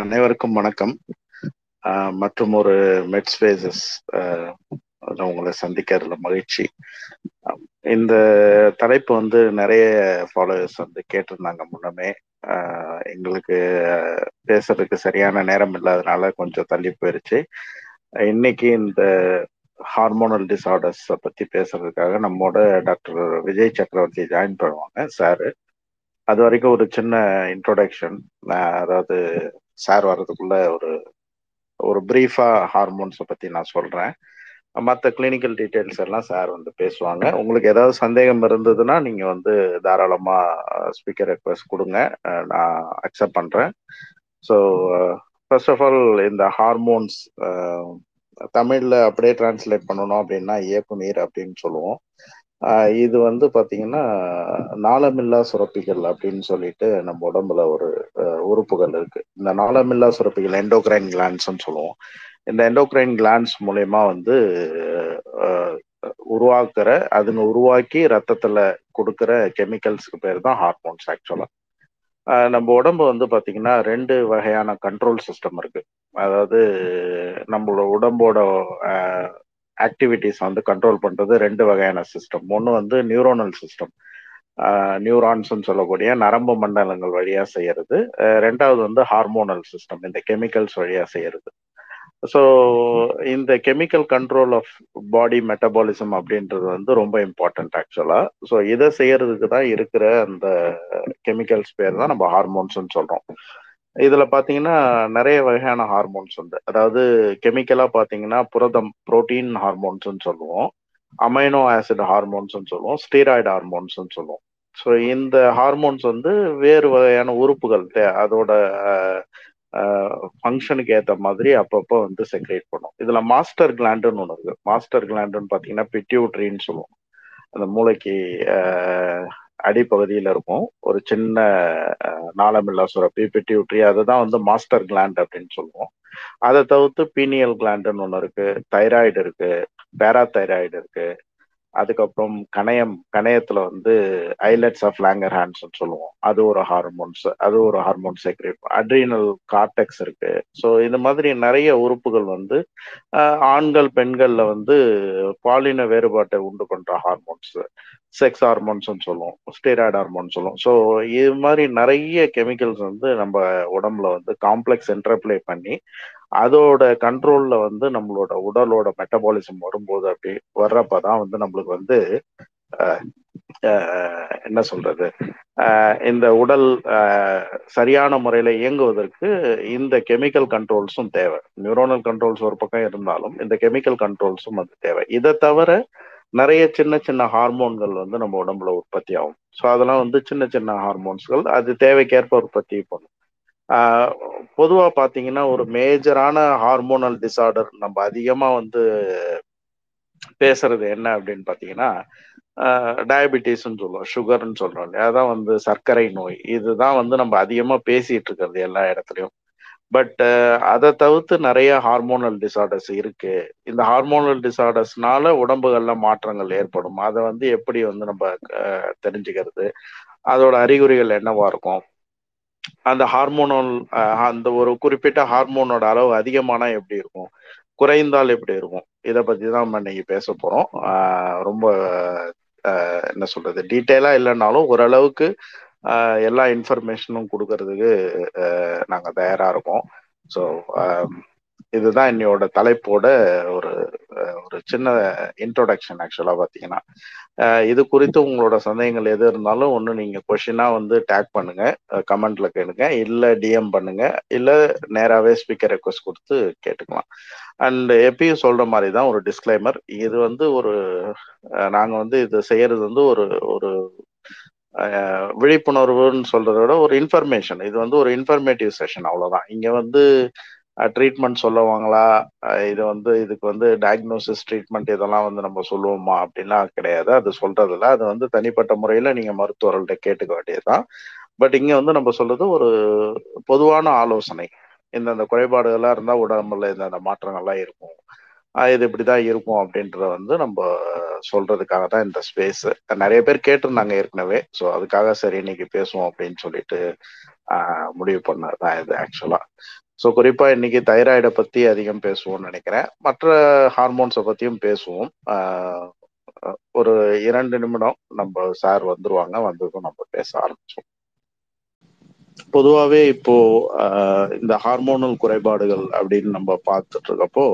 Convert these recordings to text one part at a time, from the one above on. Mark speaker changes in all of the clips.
Speaker 1: அனைவருக்கும் வணக்கம். மற்றும் ஒரு மெட் ஸ்பேசஸ் உங்களை சந்திக்கிறதுல மகிழ்ச்சி. இந்த தலைப்பு வந்து நிறைய ஃபாலோவர்ஸ் வந்து கேட்டிருந்தாங்க முன்னமே. எங்களுக்கு பேசுறதுக்கு சரியான நேரம் இல்லாதனால கொஞ்சம் தள்ளி போயிருச்சு. இன்னைக்கு இந்த ஹார்மோனல் டிசார்டர்ஸ் பத்தி பேசுறதுக்காக நம்மோட டாக்டர் விஜய் சக்கரவர்த்தி ஜாயின் பண்ணுவாங்க சாரு அது வரைக்கும் ஒரு சின்ன இன்ட்ரோடக்ஷன் அதாவது சார் வர்றதுக்குள்ள ஒரு ஒரு ப்ரீஃபாக ஹார்மோன்ஸை பத்தி நான் சொல்றேன். மற்ற கிளினிக்கல் டீட்டெயில்ஸ் எல்லாம் சார் வந்து பேசுவாங்க. உங்களுக்கு ஏதாவது சந்தேகம் இருந்ததுன்னா நீங்க வந்து தாராளமா ஸ்பீக்கர் ரெக்வஸ்ட் கொடுங்க. நான் அக்செப்ட் பண்றேன். ஸோ ஃபர்ஸ்ட் ஆஃப் ஆல் இந்த ஹார்மோன்ஸ் தமிழ்ல அப்படியே டிரான்ஸ்லேட் பண்ணணும் அப்படின்னா இயக்குநீர் அப்படின்னு சொல்லுவோம். இது வந்து பாத்தீங்கன்னா நாளமில்லா சுரப்பிகள் அப்படின்னு சொல்லிட்டு நம்ம உடம்புல ஒரு உறுப்புகள் இருக்கு. இந்த நாளமில்லா சுரப்பிகள் எண்டோக்ரைன் கிளான்ஸ்ன்னு சொல்லுவோம். இந்த எண்டோக்ரைன் கிளான்ஸ் மூலயமா வந்து உருவாக்குற அதுங்க உருவாக்கி ரத்தத்துல கொடுக்குற கெமிக்கல்ஸ்க்கு பேர் தான் ஹார்மோன்ஸ் ஆக்சுவலா நம்ம உடம்பு வந்து பாத்தீங்கன்னா ரெண்டு வகையான கண்ட்ரோல் சிஸ்டம் இருக்கு. அதாவது நம்மளோட உடம்போட ஆக்டிவிட்டிஸ் வந்து கண்ட்ரோல் பண்றது ரெண்டு வகையான சிஸ்டம் ஒன்று வந்து நியூரோனல் சிஸ்டம் நியூரான்ஸ்னு சொல்லக்கூடிய நரம்பு மண்டலங்கள் வழியா செய்யறது. ரெண்டாவது வந்து ஹார்மோனல் சிஸ்டம் இந்த கெமிக்கல்ஸ் வழியா செய்யறது. ஸோ இந்த chemical control of body metabolism அப்படின்றது வந்து ரொம்ப இம்பார்ட்டன்ட் ஆக்சுவலா ஸோ இதை செய்யறதுக்கு தான் இருக்கிற அந்த கெமிக்கல்ஸ் பேர் தான் நம்ம ஹார்மோன்ஸ்னு சொல்றோம். இதுல பாத்தீங்கன்னா நிறைய வகையான ஹார்மோன்ஸ் உண்டு. அதாவது கெமிக்கலா பாத்தீங்கன்னா புரதம் புரோட்டீன் ஹார்மோன்ஸ்னு சொல்லுவோம். அமைனோ ஆசிட் ஹார்மோன்ஸ்னு சொல்லுவோம். ஸ்டீராய்டு ஹார்மோன்ஸ்னு சொல்லுவோம். ஸோ இந்த ஹார்மோன்ஸ் வந்து வேறு வகையான உறுப்புகள் அதோட ஃபங்க்ஷனுக்கு ஏற்ற மாதிரி அப்பப்போ வந்து செக்ரேட் பண்ணும். இதில் மாஸ்டர் கிளாண்டுன்னு ஒன்று இருக்குது மாஸ்டர் கிளாண்டுன்னு பார்த்தீங்கன்னா பிட்யூட்ரின்னு சொல்லுவோம். அந்த மூளைக்கு அடிப்பகுதியில் இருக்கும். ஒரு சின்ன நாளமில்லா சுரப்பி பிட்யூட்ரி அதுதான் வந்து மாஸ்டர் கிளாண்ட் அப்படின்னு சொல்லுவோம். அதை தவிர்த்து பீனியல் கிளாண்டுன்னு ஒன்று இருக்கு தைராய்டு இருக்கு பேராதைராய்டு இருக்கு அதுக்கப்புறம் கணையம் கணையத்துல வந்து ஐலட்ஸ் ஆஃப் லேங்கர் ஹேண்ட்ஸ் சொல்லுவோம். அது ஒரு ஹார்மோன்ஸ் அது ஒரு ஹார்மோன் செக்ரேட் அட்ரீனல் கார்டெக்ஸ் இருக்கு. ஸோ இந்த மாதிரி நிறைய உறுப்புகள் வந்து ஆண்கள் பெண்கள்ல வந்து பாலின வேறுபாட்டை உண்டு பண்ற ஹார்மோன்ஸ் செக்ஸ் ஹார்மோன்ஸ்னு சொல்லுவோம். ஸ்டீராய்டு ஹார்மோன் சொல்லுவோம். ஸோ இது மாதிரி நிறைய கெமிக்கல்ஸ் வந்து நம்ம உடம்புல வந்து காம்ப்ளெக்ஸ் என்டர்பிளே பண்ணி அதோட கண்ட்ரோல்ல வந்து நம்மளோட உடலோட மெட்டபாலிசம் வரும்போது அப்படி வர்றப்பதான் வந்து நம்மளுக்கு வந்து என்ன சொல்றது? இந்த உடல் சரியான முறையில இயங்குவதற்கு இந்த கெமிக்கல் கண்ட்ரோல்ஸும் தேவை. நியூரோனல் கண்ட்ரோல்ஸ் ஒரு பக்கம் இருந்தாலும் இந்த கெமிக்கல் கண்ட்ரோல்ஸும் அது தேவை. இதை தவிர நிறைய சின்ன சின்ன ஹார்மோன்கள் வந்து நம்ம உடம்புல உற்பத்தி ஆகும். ஸோ அதெல்லாம் வந்து சின்ன சின்ன ஹார்மோன்ஸ்கள் அது தேவைக்கேற்ப உற்பத்தி பண்ணும். பொதுவாக பார்த்தீங்கன்னா ஒரு மேஜரான ஹார்மோனல் டிசார்டர் நம்ம அதிகமாக வந்து பேசுறது என்ன அப்படின்னு பார்த்தீங்கன்னா டயபிட்டிஸ்ன்னு சொல்லுவோம் சுகர்னு சொல்றோம் இல்லையா? அதான் வந்து சர்க்கரை நோய். இதுதான் வந்து நம்ம அதிகமாக பேசிட்டு இருக்கிறது எல்லா இடத்துலையும். பட் அதை தவிர்த்து நிறைய ஹார்மோனல் டிசார்டர்ஸ் இருக்கு. இந்த ஹார்மோனல் டிசார்டர்ஸ்னால உடம்புகள்ல மாற்றங்கள் ஏற்படும். அதை வந்து எப்படி வந்து நம்ம தெரிஞ்சுக்கிறது? அதோட அறிகுறிகள் என்னவா இருக்கும்? அந்த ஹார்மோனல் அந்த ஒரு குறிப்பிட்ட ஹார்மோனோட அளவு அதிகமானா எப்படி இருக்கும்? குறைந்தால் எப்படி இருக்கும்? இதை பத்தி தான் நம்ம இன்னைக்கு பேச போறோம். ரொம்ப என்ன சொல்றது? டீட்டெயிலா இல்லைனாலும் ஓரளவுக்கு எல்லா இன்ஃபர்மேஷனும் கொடுக்கறதுக்கு நாங்கள் தயாரா இருக்கோம். ஸோ இதுதான் என்னையோட தலைப்போட ஒரு ஒரு சின்ன இன்ட்ரோடக்ஷன் ஆக்சுவலா பாத்தீங்கன்னா இது குறித்து உங்களோட சந்தேகங்கள் எது இருந்தாலும் ஒன்று நீங்கள் கொஷினாக வந்து டேக் பண்ணுங்க. கமெண்ட்ல கேளுங்க. இல்லை டிஎம் பண்ணுங்க. இல்லை நேராகவே ஸ்பீக்கர் ரெக்வஸ்ட் கொடுத்து கேட்டுக்கலாம். அண்ட் எப்பயும் சொல்ற மாதிரி தான் ஒரு டிஸ்க்ளைமர் இது வந்து ஒரு நாங்கள் வந்து இது செய்யறது வந்து ஒரு ஒரு விழிப்புணர்வுன்னு சொல்றத விட ஒரு இன்ஃபர்மேஷன் இது வந்து ஒரு இன்ஃபர்மேட்டிவ் செஷன் அவ்வளோதான் இங்கே வந்து ட்ரீட்மெண்ட் சொல்லுவாங்களா? இது வந்து இதுக்கு வந்து டயக்னோசிஸ் ட்ரீட்மெண்ட் இதெல்லாம் வந்து நம்ம சொல்லுவோமா அப்படின்லாம் கிடையாது. அது சொல்றதில்ல. அது வந்து தனிப்பட்ட முறையில் நீங்கள் மருத்துவர்கள்ட்ட கேட்டுக்க வேண்டியதுதான். பட் இங்கே வந்து நம்ம சொல்றது ஒரு பொதுவான ஆலோசனை. இந்தந்த குறைபாடுகள்லாம் இருந்தால் உடம்புல இந்தந்த மாற்றங்கள்லாம் இருக்கும். இது இப்படி தான் இருக்கும் அப்படின்றத வந்து நம்ம சொல்றதுக்காக தான் இந்த ஸ்பேஸ் நிறைய பேர் கேட்டிருந்தாங்க ஏற்கனவே. ஸோ அதுக்காக சரி இன்னைக்கு பேசுவோம் அப்படின்னு சொல்லிட்டு முடிவு பண்ணதான் இது ஆக்சுவலா ஸோ குறிப்பாக இன்னைக்கு தைராய்டை பற்றி அதிகம் பேசுவோம்னு நினைக்கிறேன். மற்ற ஹார்மோன்ஸை பற்றியும் பேசுவோம். ஒரு இரண்டு நிமிடம் நம்ம சார் வந்துருவாங்க. வந்ததும் நம்ம பேச ஆரம்பிச்சோம் பொதுவாகவே இப்போ இந்த ஹார்மோனல் குறைபாடுகள் அப்படின்னு நம்ம பார்த்துட்டு இருக்கப்போ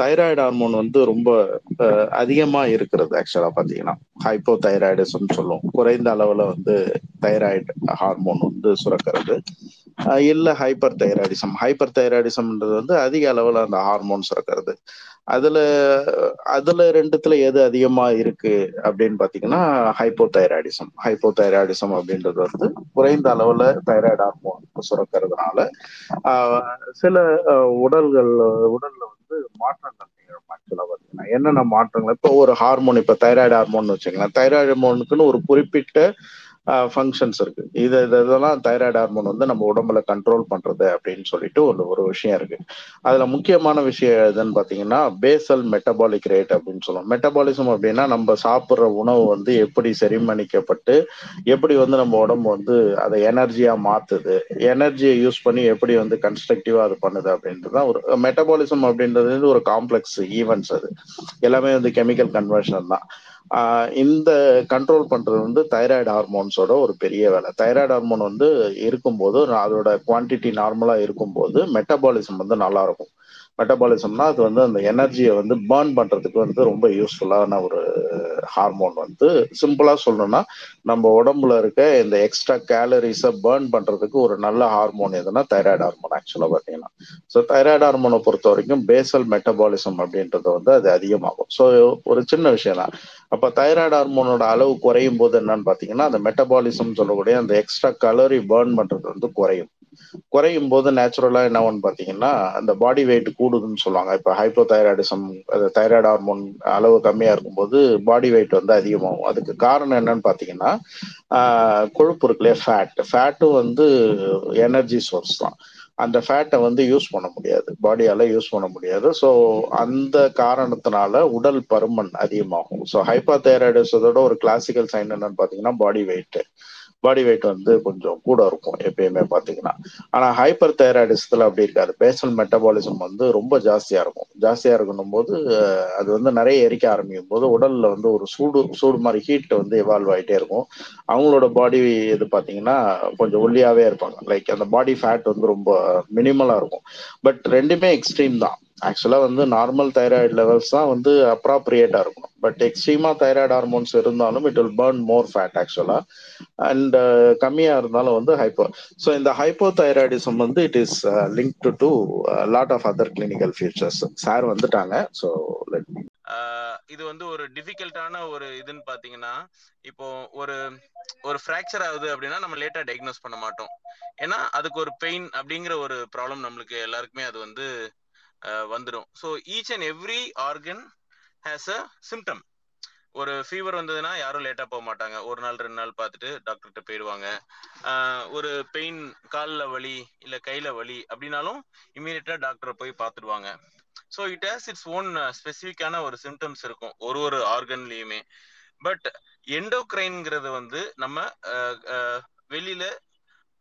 Speaker 1: தைராய்டு ஹார்மோன் வந்து ரொம்ப ஆஹ் அதிகமா இருக்கிறது ஆக்சுவலா பாத்தீங்கன்னா. ஹைப்போ தைராய்டிசம் சொல்லுவோம் குறைந்த அளவுல வந்து தைராய்டு ஹார்மோன் வந்து சுரக்கிறது. இல்ல ஹைப்பர் தைராய்டிசம் ஹைப்பர் தைராய்டிசம்ன்றது வந்து அதிக அளவுல அந்த ஹார்மோன் சுரக்கிறது. அதுல அதுல ரெண்டுத்துல எது அதிகமா இருக்கு அப்படின்னு பாத்தீங்கன்னா ஹைப்போ தைராய்டிசம் ஹைப்போ தைராய்டிசம் அப்படின்றது வந்து குறைந்த அளவுல தைராய்டு ஹார்மோன் சுரக்கிறதுனால ஆஹ் சில உடல்கள் உடல்ல வந்து மாற்றங்கள் நிகழும் ஆக்சுவலா பாத்தீங்கன்னா என்னென்ன மாற்றங்கள்? இப்போ ஒரு ஹார்மோன் இப்போ தைராய்டு ஹார்மோன் வச்சுக்கலாம் தைராய்டு ஹார்மோனுக்குன்னு ஒரு குறிப்பிட்ட ஃபங்க்ஷன்ஸ் இருக்கு. இது இது இதெல்லாம் தைராய்டு ஹார்மோன் வந்து நம்ம உடம்புல கண்ட்ரோல் பண்றது அப்படின்னு சொல்லிட்டு ஒரு ஒரு விஷயம் இருக்கு. அதுல முக்கியமான விஷயம் எதுன்னு பாத்தீங்கன்னா பேசல் மெட்டபாலிக் ரேட் அப்படின்னு சொல்லுவோம். மெட்டபாலிசம் அப்படின்னா நம்ம சாப்பிட்ற உணவு வந்து எப்படி செரிமணிக்கப்பட்டு எப்படி வந்து நம்ம உடம்பு வந்து அதை எனர்ஜியா மாத்துது எனர்ஜியை யூஸ் பண்ணி எப்படி வந்து கன்ஸ்ட்ரக்டிவா அது பண்ணுது அப்படின்றது தான் ஒரு மெட்டபாலிசம் அப்படின்றது வந்து ஒரு காம்ப்ளெக்ஸ் ஈவெண்ட்ஸ் அது. எல்லாமே வந்து கெமிக்கல் கன்வர்ஷன் தான். இந்த கண்ட்ரோல் பண்றது வந்து தைராய்டு ஹார்மோன்ஸோட ஒரு பெரிய வேலை. தைராய்டு ஹார்மோன் வந்து இருக்கும்போது அதோட குவான்டிட்டி நார்மலா இருக்கும்போது மெட்டபாலிசம் வந்து நல்லா இருக்கும். மெட்டபாலிசம்னா அது வந்து அந்த எனர்ஜியை வந்து பேர்ன் பண்றதுக்கு வந்து ரொம்ப யூஸ்ஃபுல்லான ஒரு ஹார்மோன் வந்து சிம்பிளா சொல்லணும்னா நம்ம உடம்புல இருக்க இந்த எக்ஸ்ட்ரா கேலரிஸை பேர்ன் பண்றதுக்கு ஒரு நல்ல ஹார்மோன் எதுனா தைராய்டு ஹார்மோன் ஆக்சுவலா பாத்தீங்கன்னா ஸோ தைராய்டு ஹார்மோனை பொறுத்த வரைக்கும் பேசல் மெட்டபாலிசம் அப்படின்றது வந்து அது அதிகமாகும். ஸோ ஒரு சின்ன விஷயம் தான். அப்ப தைராய்டு ஹார்மோனோட அளவு குறையும் போது என்னன்னு பாத்தீங்கன்னா அந்த மெட்டபாலிசம் சொல்லக்கூடிய அந்த எக்ஸ்ட்ரா கலோரி பேர்ன் பண்றது வந்து குறையும். குறையும் போது நேச்சுரலா என்னவன்னு பாத்தீங்கன்னா அந்த பாடி வெயிட் கூடுதுன்னு சொல்லுவாங்க. இப்ப ஹைப்போதைராய்டிசம் தைராய்டு ஹார்மோன் அளவு கம்மியா இருக்கும்போது பாடி வெயிட் வந்து அதிகமாகும். அதுக்கு காரணம் என்னன்னு பாத்தீங்கன்னா ஆஹ் கொழுப்பு இருக்குல்லையே ஃபேட் ஃபேட்டும் வந்து எனர்ஜி சோர்ஸ் தான். அந்த ஃபேட்டை வந்து யூஸ் பண்ண முடியாது. பாடியால யூஸ் பண்ண முடியாது. ஸோ அந்த காரணத்தினால உடல் பருமன் அதிகமாகும். ஸோ ஹைப்பா தைராய்டிஸோட ஒரு கிளாசிக்கல் சைன் என்னன்னு பாத்தீங்கன்னா பாடி வெயிட் பாடி வெயிட் வந்து கொஞ்சம் கூட இருக்கும் எப்பயுமே பார்த்தீங்கன்னா. ஆனால் ஹைப்பர் தைராய்டிசத்தில் அப்படி இருக்காது. பேசல் மெட்டபாலிசம் வந்து ரொம்ப ஜாஸ்தியாக இருக்கும். ஜாஸ்தியாக இருக்கணும் போது அது வந்து நிறைய எரிக்க ஆரம்பிக்கும் போது உடலில் வந்து ஒரு சூடு சூடு மாதிரி ஹீட் வந்து எவால்வ் ஆகிட்டே இருக்கும். அவங்களோட பாடி இது பார்த்தீங்கன்னா கொஞ்சம் ஒல்லியாகவே இருப்பாங்க. லைக் அந்த பாடி ஃபேட் வந்து ரொம்ப மினிமலாக இருக்கும். பட் ரெண்டுமே எக்ஸ்ட்ரீம் தான். ஆக்சுவலா வந்து நார்மல் தைராய்டு லெவல்ஸ் தான் வந்து அப்ராப்ரியேட்டா இருக்கும் பட் எக்ஸ்ட்ரீமா தைராய்டு ஹார்மோன்ஸ் இருந்தாலும் it will burn more fat ஆக்சுவலா அண்ட் கம்மியா இருந்தாலும் வந்து ஹைப்போ ஸோ இந்த ஹைப்போ தைராய்டிசம் வந்து it is link to lot of other clinical features sir வந்துட்டாங்க. ஸோ லெட் uh,
Speaker 2: இது வந்து ஒரு டிஃபிகல்ட்டான ஒரு இதுன்னு பாத்தீங்கன்னா இப்போ ஒரு ஒரு ஃப்ராக்சர் ஆகுது அப்படின்னா நம்ம லேட்டா டயக்னோஸ் பண்ண மாட்டோம். ஏன்னா அதுக்கு ஒரு பெயின் அப்படிங்கிற ஒரு ப்ராப்ளம் நம்மளுக்கு எல்லாருக்குமே அது வந்து வந்துடும் so each and every organ has a symptom ஒரு ஃபீவர் வந்ததுன்னா யாரும் லேட்டாக போக மாட்டாங்க. ஒரு நாள் ரெண்டு நாள் பார்த்துட்டு டாக்டர்கிட்ட போயிடுவாங்க. ஒரு பெயின் காலில் வலி இல்லை கையில் வலி அப்படின்னாலும் இம்மீடியட்டாக டாக்டரை போய் பார்த்துடுவாங்க. So it has its own ஸ்பெசிஃபிக்கான ஒரு சிம்டம்ஸ் இருக்கும். ஒரு ஒரு ஆர்கன்லேயுமே பட் எண்டோக்ரைன்ங்கிறது வந்து நம்ம வெளியில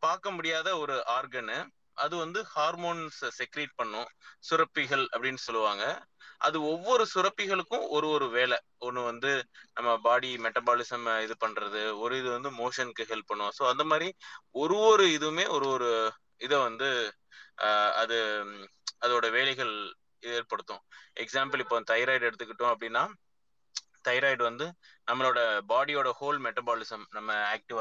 Speaker 2: பார்க்க முடியாத ஒரு ஆர்கனு அது வந்து ஹார்மோன்ஸ் செக்ரீட் பண்ணும். சுரப்பிகள் அப்படின்னு சொல்லுவாங்க. அது ஒவ்வொரு சுரப்பிகளுக்கும் ஒரு ஒரு வேலை. ஒன்று வந்து நம்ம பாடி மெட்டபாலிசம் இது பண்றது ஒரு இது வந்து மோஷனுக்கு ஹெல்ப் பண்ணும். ஸோ அந்த மாதிரி ஒரு ஒரு இதுவுமே ஒரு ஒரு இதை வந்து அது அதோட வேலைகள் ஏற்படுத்தும். எக்ஸாம்பிள் இப்போ தைராய்டு எடுத்துக்கிட்டோம் அப்படின்னா தைராய்டு வந்து நம்மளோட பாடியோட ஹோல் மெட்டபாலிசம் நம்ம ஆக்டிவ்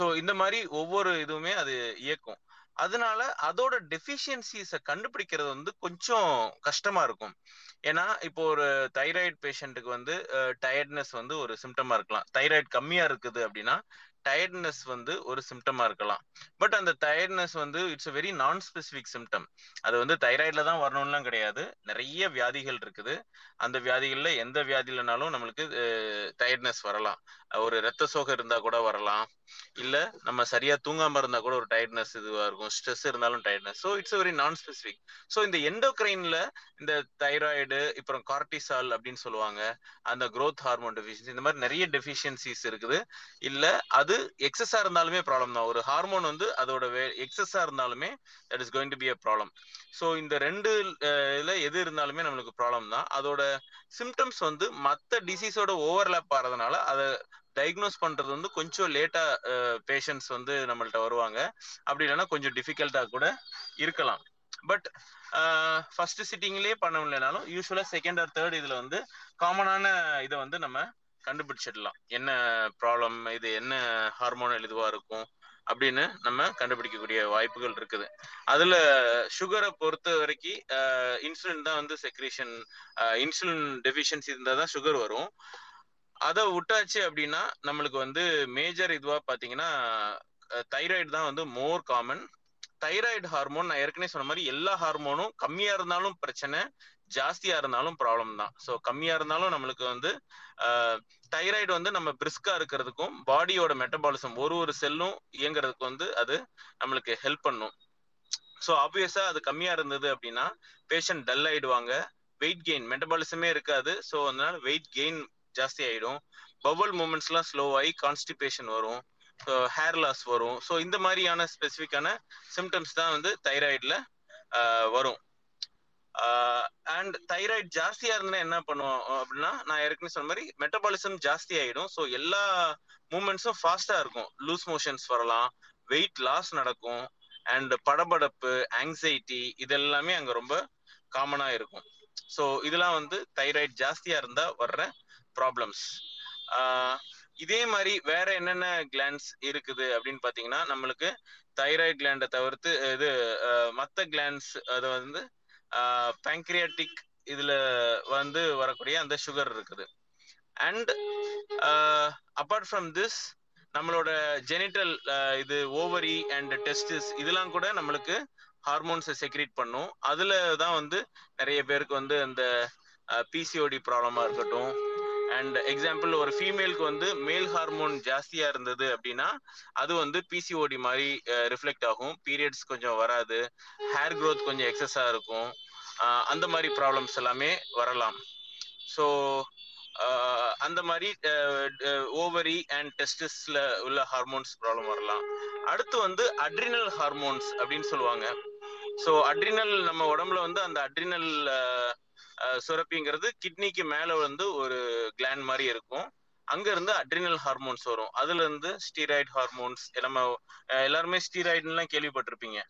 Speaker 2: ஸோ இந்த மாதிரி ஒவ்வொரு இதுவுமே அது இயக்கும். அதனால அதோட டெஃபிஷியன்சிஸை கண்டுபிடிக்கிறது வந்து கொஞ்சம் கஷ்டமா இருக்கும். ஏன்னா இப்போ ஒரு தைராய்டு பேஷண்ட்டுக்கு வந்து டயர்ட்னஸ் வந்து ஒரு சிம்டமா இருக்கலாம். தைராய்டு கம்மியா இருக்குது அப்படின்னா டயர்ட்னஸ் வந்து ஒரு சிம்டமா இருக்கலாம். பட் அந்த டயர்ட்னஸ் வந்து it's a very non specific symptom அது வந்து தைராய்டில் தான் வரணும்லாம் கிடையாது. நிறைய வியாதிகள் இருக்குது. அந்த வியாதிகளில் எந்த வியாதியிலனாலும் நம்மளுக்கு டயர்ட்னஸ் வரலாம். ஒரு ரத்த சோகை இருந்தா கூட வரலாம். இல்ல நம்ம சரியா தூங்காம இருந்தா கூட ஒரு டயர்ட்னஸ் இதுவா இருக்கும். ஸ்ட்ரெஸ் இருந்தாலும் tiredness so it's very non specific so இந்த எண்டோக்ரைன்ல இந்த தைராய்டு அப்புறம் கார்டிசால் அப்படின்னு சொல்லுவாங்க. அந்த க்ரோத் ஹார்மோன் டெஃபிஷியன்சி இந்த மாதிரி நிறைய டெஃபிஷியன்சிஸ் இருக்குது. இல்ல அது எக்ஸஸா இருந்தாலுமே ப்ராப்ளம் தான். ஒரு ஹார்மோன் வந்து அதோட எக்ஸஸா இருந்தாலுமே that is going to be a problem so இந்த ரெண்டு இதில் இதுல எது இருந்தாலுமே நம்மளுக்கு ப்ராப்ளம் தான். அதோட சிம்டம்ஸ் வந்து மற்ற டிசீஸோட ஓவர்லேப் ஆகிறதுனால அதை டயக்னோஸ் பண்றது வந்து கொஞ்சம் லேட்டா பேஷண்ட்ஸ் வந்து நம்மள்ட்ட வருவாங்க. அப்படி இல்லைன்னா கொஞ்சம் டிஃபிகல்ட்டாக கூட இருக்கலாம். பட் ஃபர்ஸ்ட் சிட்டிங்லேயே பண்ண முடியலனாலும் யூஸ்வலாக செகண்ட் ஆர் தேர்ட் இதுல வந்து காமனான இதை வந்து நம்ம கண்டுபிடிச்சிடலாம். என்ன ப்ராப்ளம் இது என்ன ஹார்மோனல் இதுவாக இருக்கும் அப்படின்னு நம்ம கண்டுபிடிக்கக்கூடிய வாய்ப்புகள் இருக்குது. அதுல சுகரை பொறுத்த வரைக்கும் இன்சுலின் தான் வந்து செக்ரேஷன் இன்சுலின் டெஃபிஷியன்சி இருந்தால் தான் சுகர் வரும். அதை விட்டாச்சு அப்படின்னா நம்மளுக்கு வந்து மேஜர் இதுவா பாத்தீங்கன்னா தைராய்டு தான் வந்து மோர் காமன் தைராய்டு ஹார்மோன் நான் ஏற்கனவே சொன்ன மாதிரி எல்லா ஹார்மோனும் கம்மியா இருந்தாலும் பிரச்சனை ஜாஸ்தியா இருந்தாலும் ப்ராப்ளம் தான். ஸோ கம்மியா இருந்தாலும் நம்மளுக்கு வந்து தைராய்டு வந்து நம்ம பிரிஸ்கா இருக்கிறதுக்கும் பாடியோட மெட்டபாலிசம் ஒரு ஒரு செல்லும் இயங்குறதுக்கு வந்து அது நம்மளுக்கு ஹெல்ப் பண்ணும். ஸோ ஆப்வியஸா அது கம்மியா இருந்தது அப்படின்னா பேஷண்ட் டல் ஆயிடுவாங்க. வெயிட் கெயின் மெட்டபாலிசமே இருக்காது. ஸோ அதனால வெயிட் கெயின் ஜாஸ்தி ஆயிடும். பபுள் மூமெண்ட்ஸ்லாம் ஸ்லோ ஆகி கான்ஸ்டிபேஷன் வரும். ஹேர் லாஸ் வரும். ஸோ இந்த மாதிரியான ஸ்பெசிஃபிக்கான சிம்டம்ஸ் தான் வந்து தைராய்டில் வரும். அண்ட் தைராய்டு ஜாஸ்தியா இருந்தா என்ன பண்ணுவோம் அப்படின்னா நான் ஏற்கனவே சொன்ன மாதிரி மெட்டபாலிசம் ஜாஸ்தி ஆயிடும். ஸோ எல்லா மூமெண்ட்ஸும் ஃபாஸ்டா இருக்கும். லூஸ் மோஷன்ஸ் வரலாம் வெயிட் லாஸ் நடக்கும் அண்ட் படபடப்பு ஆங்ஸைட்டி இதெல்லாமே அங்க ரொம்ப காமனா இருக்கும். ஸோ இதெல்லாம் வந்து தைராய்டு ஜாஸ்தியா இருந்தா வர்ற ப்ராப்ளம்ஸ் இதே மாதிரி வேற என்னென்ன கிளாண்ட்ஸ் இருக்குது அப்படின்னு பாத்தீங்கன்னா நம்மளுக்கு தைராய்டு கிளாண்டை தவிர்த்து இது மற்ற கிளாண்ட்ஸ் அதை வந்து பேங்க்ரியாட்டிக் இதுல வந்து வரக்கூடிய அந்த சுகர் இருக்குது. அண்ட் அப்பார்ட் ஃப்ரம் திஸ் நம்மளோட ஜெனிட்டல் இது ஓவரி அண்ட் டெஸ்டிஸ் இதெல்லாம் கூட நம்மளுக்கு ஹார்மோன்ஸை செக்ரேட் பண்ணும். அதுல தான் வந்து நிறைய பேருக்கு வந்து அந்த பிசிஓடி ப்ராப்ளமா இருக்கட்டும். அண்ட் எக்ஸாம்பிள் ஒரு ஃபீமேலுக்கு வந்து மேல் ஹார்மோன் ஜாஸ்தியா இருந்தது அப்படின்னா அது வந்து பிசிஓடி மாதிரி ரிஃப்ளெக்ட் ஆகும். பீரியட்ஸ் கொஞ்சம் வராது. ஹேர் க்ரோத் கொஞ்சம் எக்ஸஸா இருக்கும். அந்த மாதிரி ப்ராப்ளம்ஸ் எல்லாமே வரலாம். ஸோ அந்த மாதிரி ஓவரி அண்ட் டெஸ்டிஸ்ல உள்ள ஹார்மோன்ஸ் ப்ராப்ளம் வரலாம். அடுத்து வந்து அட்ரினல் ஹார்மோன்ஸ் அப்படின்னு சொல்லுவாங்க. ஸோ அட்ரினல் நம்ம உடம்புல வந்து அந்த அட்ரினல் சுரப்பிங்கிறது கிட்னிக்கு மேல வந்து ஒரு கிளாண்ட் மாதிரி இருக்கும். அங்க இருந்து அட்ரினல் ஹார்மோன்ஸ் வரும். அதுல இருந்து ஸ்டீராய்டு ஹார்மோன்ஸ் நம்ம எல்லாருமே ஸ்டீராய்டுலாம் கேள்விப்பட்டிருப்பீங்க.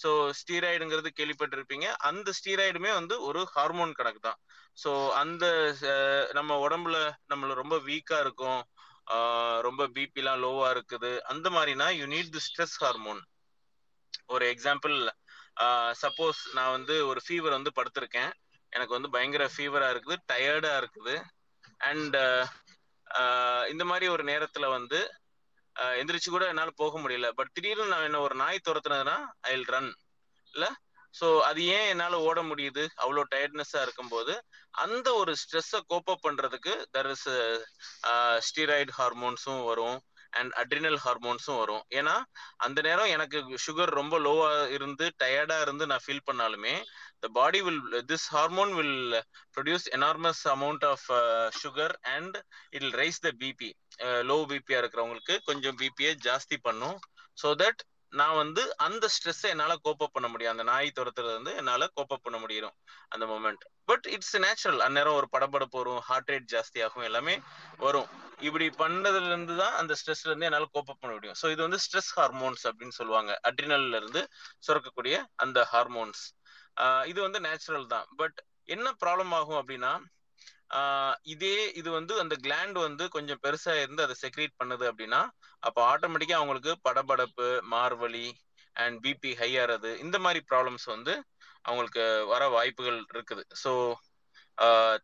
Speaker 2: ஸோ ஸ்டீராய்டுங்கிறது கேள்விப்பட்டிருப்பீங்க. அந்த ஸ்டீராய்டுமே வந்து ஒரு ஹார்மோன் கணக்கு தான் ஸோ அந்த நம்ம உடம்புல நம்மள ரொம்ப வீக்கா இருக்கும். ரொம்ப பிபிலாம் லோவா இருக்குது. அந்த மாதிரினா you need the stress hormone ஒரு எக்ஸாம்பிள் சப்போஸ் நான் வந்து ஒரு ஃபீவர் வந்து படுத்திருக்கேன். எனக்கு வந்து பயங்கர ஃபீவரா இருக்குது டயர்டா இருக்குது. அண்ட் இந்த மாதிரி ஒரு நேரத்தில் வந்து எந்திரிச்சு கூட என்னால போக முடியல. பட் திடீர்னு நான் என்ன ஒரு நாய் துரத்துனதுன்னா ஐ வில் ரன் இல்ல? ஸோ அது ஏன் என்னால ஓட முடியுது? அவ்வளோ டயர்ட்னஸா இருக்கும்போது அந்த ஒரு ஸ்ட்ரெஸ்ஸை கோப்பப் பண்றதுக்கு தர் இஸ் ஸ்டீராய்டு ஹார்மோன்ஸும் வரும். அண்ட் அட்ரினல் ஹார்மோன்ஸும் வரும். ஏன்னா அந்த நேரம் எனக்கு சுகர் ரொம்ப லோவா இருந்து டயர்டா இருந்து நான் ஃபீல் பண்ணாலுமே the body will this hormone will produce enormous amount of sugar and it will raise the BP low பிபியா இருக்கிறவங்களுக்கு கொஞ்சம் பிபியை ஜாஸ்தி பண்ணும். ஸோ தட் நான் வந்து அந்த ஸ்ட்ரெஸ்ஸை என்னால கோப்பப் பண்ண முடியும். அந்த நாய் துரத்துறது வந்து என்னால கோப்பப் பண்ண முடியும் அந்த மூமெண்ட் பட் இட்ஸ் நேச்சுரல் அந்நேரம் ஒரு படப்படப்பு வரும் ஹார்ட் ரேட் ஜாஸ்தி ஆகும் எல்லாமே வரும். இப்படி பண்ணதுல இருந்து தான் அந்த ஸ்ட்ரெஸ்ல இருந்து என்னால கோப்பப் பண்ண முடியும். ஸோ இது வந்து ஸ்ட்ரெஸ் ஹார்மோன்ஸ் அப்படின்னு சொல்லுவாங்க. அட்ரினல்ல இருந்து சுரக்கக்கூடிய அந்த ஹார்மோன்ஸ் இது வந்து நேச்சுரல் தான். பட் என்ன ப்ராப்ளம் ஆகும் அப்படின்னா இதே இது வந்து அந்த கிளாண்ட் வந்து கொஞ்சம் பெருசா இருந்து அதை செக்ரேட் பண்ணுது அப்படின்னா அப்போ ஆட்டோமேட்டிக்கா அவங்களுக்கு படபடப்பு மார்வலி அண்ட் பிபி ஹை ஆறது இந்த மாதிரி ப்ராப்ளம்ஸ் வந்து அவங்களுக்கு வர வாய்ப்புகள் இருக்குது. ஸோ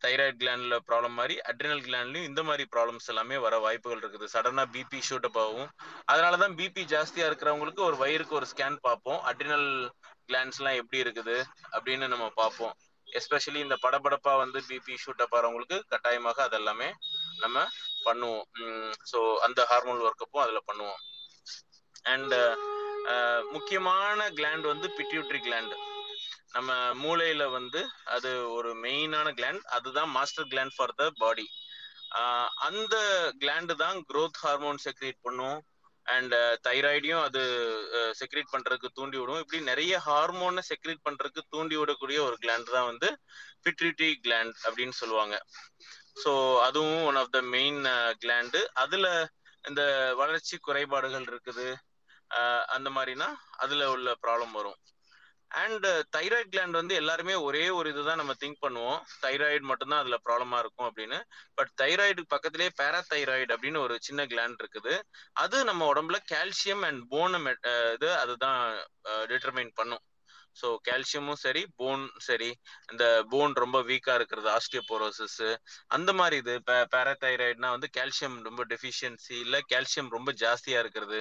Speaker 2: தைராய்டு கிளாண்ட்ல ப்ராப்ளம் மாதிரி அட்ரினல் கிளாண்ட்லயும் இந்த மாதிரி ப்ராப்ளம்ஸ் எல்லாமே வர வாய்ப்புகள் இருக்குது. சடனா பிபி ஷூட் அப் ஆகும். அதனாலதான் பிபி ஜாஸ்தியா இருக்கிறவங்களுக்கு ஒரு வயிறுக்கு ஒரு ஸ்கேன் பார்ப்போம். அட்ரினல் கிளாண்ட்ஸ் எல்லாம் எப்படி இருக்குது அப்படின்னு நம்ம பார்ப்போம். எஸ்பெஷலி இந்த படபடப்பா வந்து பிபி ஷூட் அப் ஆகிறவங்களுக்கு கட்டாயமாக அதெல்லாமே நம்ம பண்ணுவோம். ஸோ அந்த ஹார்மோன் ஒர்க்கப்பும் அதில் பண்ணுவோம். அண்ட் முக்கியமான கிளாண்ட் வந்து பிட்யூட்ரி கிளாண்ட் நம்ம மூளையில வந்து அது ஒரு மெயினான கிளாண்ட் அதுதான் master gland for the body அந்த கிளாண்டு தான் க்ரோத் ஹார்மோன் செக்ரியேட் பண்ணும். அண்ட் தைராய்டையும் uh, அது uh, செக்ரேட் பண்றதுக்கு தூண்டி விடும். இப்படி நிறைய ஹார்மோனை செக்ரேட் பண்றதுக்கு தூண்டி விடக்கூடிய ஒரு கிளாண்ட் தான் வந்து பிட்ரிட்டி கிளாண்ட் அப்படின்னு சொல்லுவாங்க. ஸோ அதுவும் one of the main gland அதுல இந்த வளர்ச்சி குறைபாடுகள் இருக்குது. Uh, அந்த மாதிரினா அதுல உள்ள ப்ராப்ளம் வரும். அண்ட் தைராய்டு கிளாண்ட் வந்து எல்லாருமே ஒரே ஒரு இதுதான் நம்ம திங்க் பண்ணுவோம். தைராய்டு மட்டும்தான் அதுல ப்ராப்ளமா இருக்கும் அப்படின்னு. பட் தைராய்டு பக்கத்திலே பேராதைராய்டு அப்படின்னு ஒரு சின்ன கிளாண்ட் இருக்குது. அது நம்ம உடம்புல கால்சியம் அண்ட் போன இது அதுதான் டிட்டர்மைன் பண்ணும். ஸோ கால்சியமும் சரி போன் சரி இந்த போன் ரொம்ப வீக்கா இருக்கிறது ஆஸ்டியோபோரோசிஸ் அந்த மாதிரி இது பேராதைராய்டுனா வந்து கால்சியம் ரொம்ப டெஃபிஷியன்சி இல்ல கால்சியம் ரொம்ப ஜாஸ்தியா இருக்கிறது.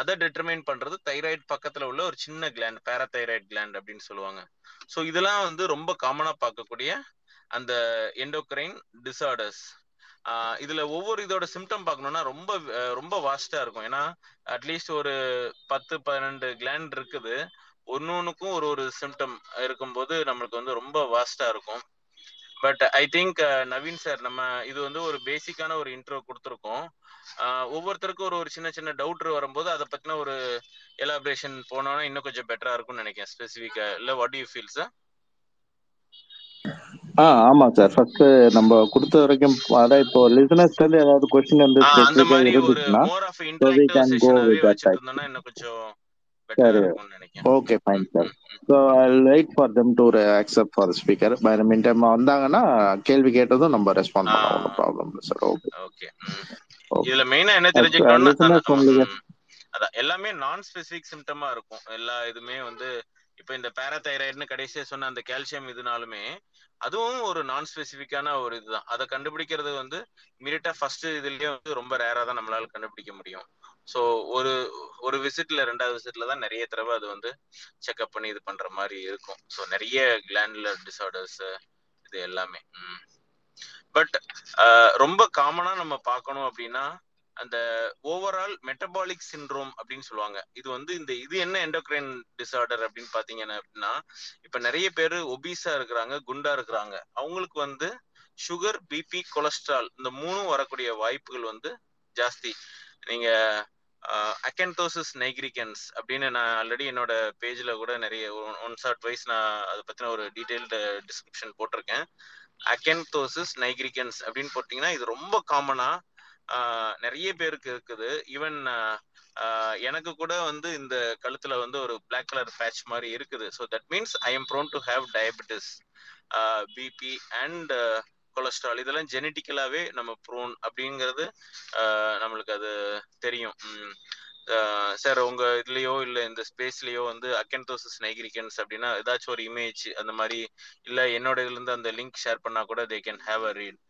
Speaker 2: அதை டிட்டர்மைன் பண்றது தைராய்டு பக்கத்துல உள்ள ஒரு சின்ன கிளாண்ட் பேராதைராய்டு கிளாண்ட் அப்படின்னு சொல்லுவாங்க. ஸோ இதெல்லாம் வந்து ரொம்ப காமனா பார்க்கக்கூடிய அந்த எண்டோக்ரைன் டிசார்டர்ஸ் இதுல ஒவ்வொரு இதோட சிம்டம் பார்க்கணும்னா ரொம்ப ரொம்ப வாஸ்டா இருக்கும். ஏன்னா அட்லீஸ்ட் ஒரு பத்து பன்னெண்டு கிளாண்ட் இருக்குது. ஒன்னொன்னுக்கும் ஒரு ஒரு சிம்டம் இருக்கும்போது நம்மளுக்கு வந்து ரொம்ப வாஸ்டா இருக்கும். But I think Naveen sir நம்ம இது வந்து ஒரு பேசிக்கான ஒரு இன்ட்ரோ கொடுத்துருக்கோம். ஒவ்வொருத்தருக்கும் ஒரு ஒரு சின்ன சின்ன டவுட் வரும்போது அதை பத்தின ஒரு எலாபரேஷன் போனோம்னா இன்னும் கொஞ்சம் பெட்டரா இருக்கும்னு நினைக்கிறேன் ஸ்பெசிஃபிக்கா இல்ல வாட் யூ ஃபீல் சார்
Speaker 3: ஆ ஆமா சார் ஃபர்ஸ்ட் நம்ம கொடுத்த வரைக்கும் அதான் இப்போ லிசனர்ஸ்ல இருந்து ஏதாவது கொஸ்டின் வந்து
Speaker 2: அந்த மாதிரி ஒரு மோர் ஆஃப் இன்டராக்டிவ் செஷனாவே. இருந்தோம்னா இன்னும் கொஞ்சம்
Speaker 3: ஓகே ஃபைன்
Speaker 2: ம்,
Speaker 3: சார்
Speaker 2: ம், ம்.
Speaker 3: So wait for them to accept for speaker by mean time வந்தாங்கன்னா கேள்வி கேட்டதும் நம்ம ரெஸ்பாண்ட் பண்ணலாம். ஒன்றும்
Speaker 2: ஆ
Speaker 3: ப்ராப்ளம் இல்லை சார் ஓகே
Speaker 2: ஓகே
Speaker 3: ஓகே
Speaker 2: இதுல மெயினா என்ன தெரிஞ்சுக்கணும்னா. அதான் எல்லாமே நான் ஸ்பெசிபிக் சிம்டமா இருக்கும். எல்லா இதுமே வந்து இப்ப இந்த பேராதைராய்டுன்னு கடைசியா சொன்ன அந்த கால்சியம் இதுனாலுமே அதுவும் ஒரு நான் ஸ்பெசிபிக்கான ஒரு இதுதான். அதை கண்டுபிடிக்கிறது வந்து இமீடியட்டா ஃபர்ஸ்ட் இதுலயே வந்து ரொம்ப ரேரா தான் நம்மளால கண்டுபிடிக்க முடியும். ஸோ ஒரு ஒரு விசிட்ல ரெண்டாவது விசிட்ல தான் நிறைய தடவை அது வந்து செக்அப் பண்ணி இது பண்ற மாதிரி இருக்கும். ஸோ நிறைய கிளாண்டுலர் டிசார்டர்ஸ் இது எல்லாமே. பட் ரொம்ப காமனா நம்ம பார்க்கணும் அப்படின்னா அந்த ஓவரால் மெட்டபாலிக் சிண்ட்ரோம் அப்படின்னு சொல்லுவாங்க. இது வந்து இந்த இது என்ன எண்டோக்ரைன் டிசார்டர் அப்படின்னு பாத்தீங்கன்னா அப்படின்னா இப்ப நிறைய பேர் ஒபீஸா இருக்கிறாங்க குண்டா இருக்கிறாங்க. அவங்களுக்கு வந்து சுகர் பிபி கொலஸ்ட்ரால் இந்த மூணும் வரக்கூடிய வாய்ப்புகள் வந்து ஜாஸ்தி. நீங்க அக்கென்டோசிஸ் நைக்ரிகன்ஸ் அப்படின்னு நான் ஆல்ரெடி என்னோட பேஜ்ல கூட நிறைய ஒன்ஸ் ஆர் ட்வைஸ் நான் அதை பத்தின ஒரு டீடைல்டு டிஸ்கிரிப்ஷன் போட்டிருக்கேன். அக்கென்டோசிஸ் நைக்ரிகன்ஸ் அப்படின்னு போட்டீங்கன்னா இது ரொம்ப காமனா நிறைய பேருக்கு இருக்குது. ஈவன் எனக்கு கூட வந்து இந்த கழுத்துல வந்து ஒரு பிளாக் கலர் பேட்ச் மாதிரி இருக்குது. So that means I am prone to have diabetes BP and cholesterol இதெல்லாம் ஜெனட்டிக்கலாவே நம்ம ப்ரோன் அப்படிங்கிறது நம்மளுக்கு அது தெரியும். சார் உங்க இதுலயோ இல்ல இந்த ஸ்பேஸ்லயோ வந்து அக்கென்டோசிஸ் நைகிரிகன்ஸ் அப்படின்னா ஏதாச்சும் ஒரு இமேஜ் அந்த மாதிரி இல்ல என்னோட இதுல இருந்து அந்த லிங்க் ஷேர் பண்ணா கூட they can have a read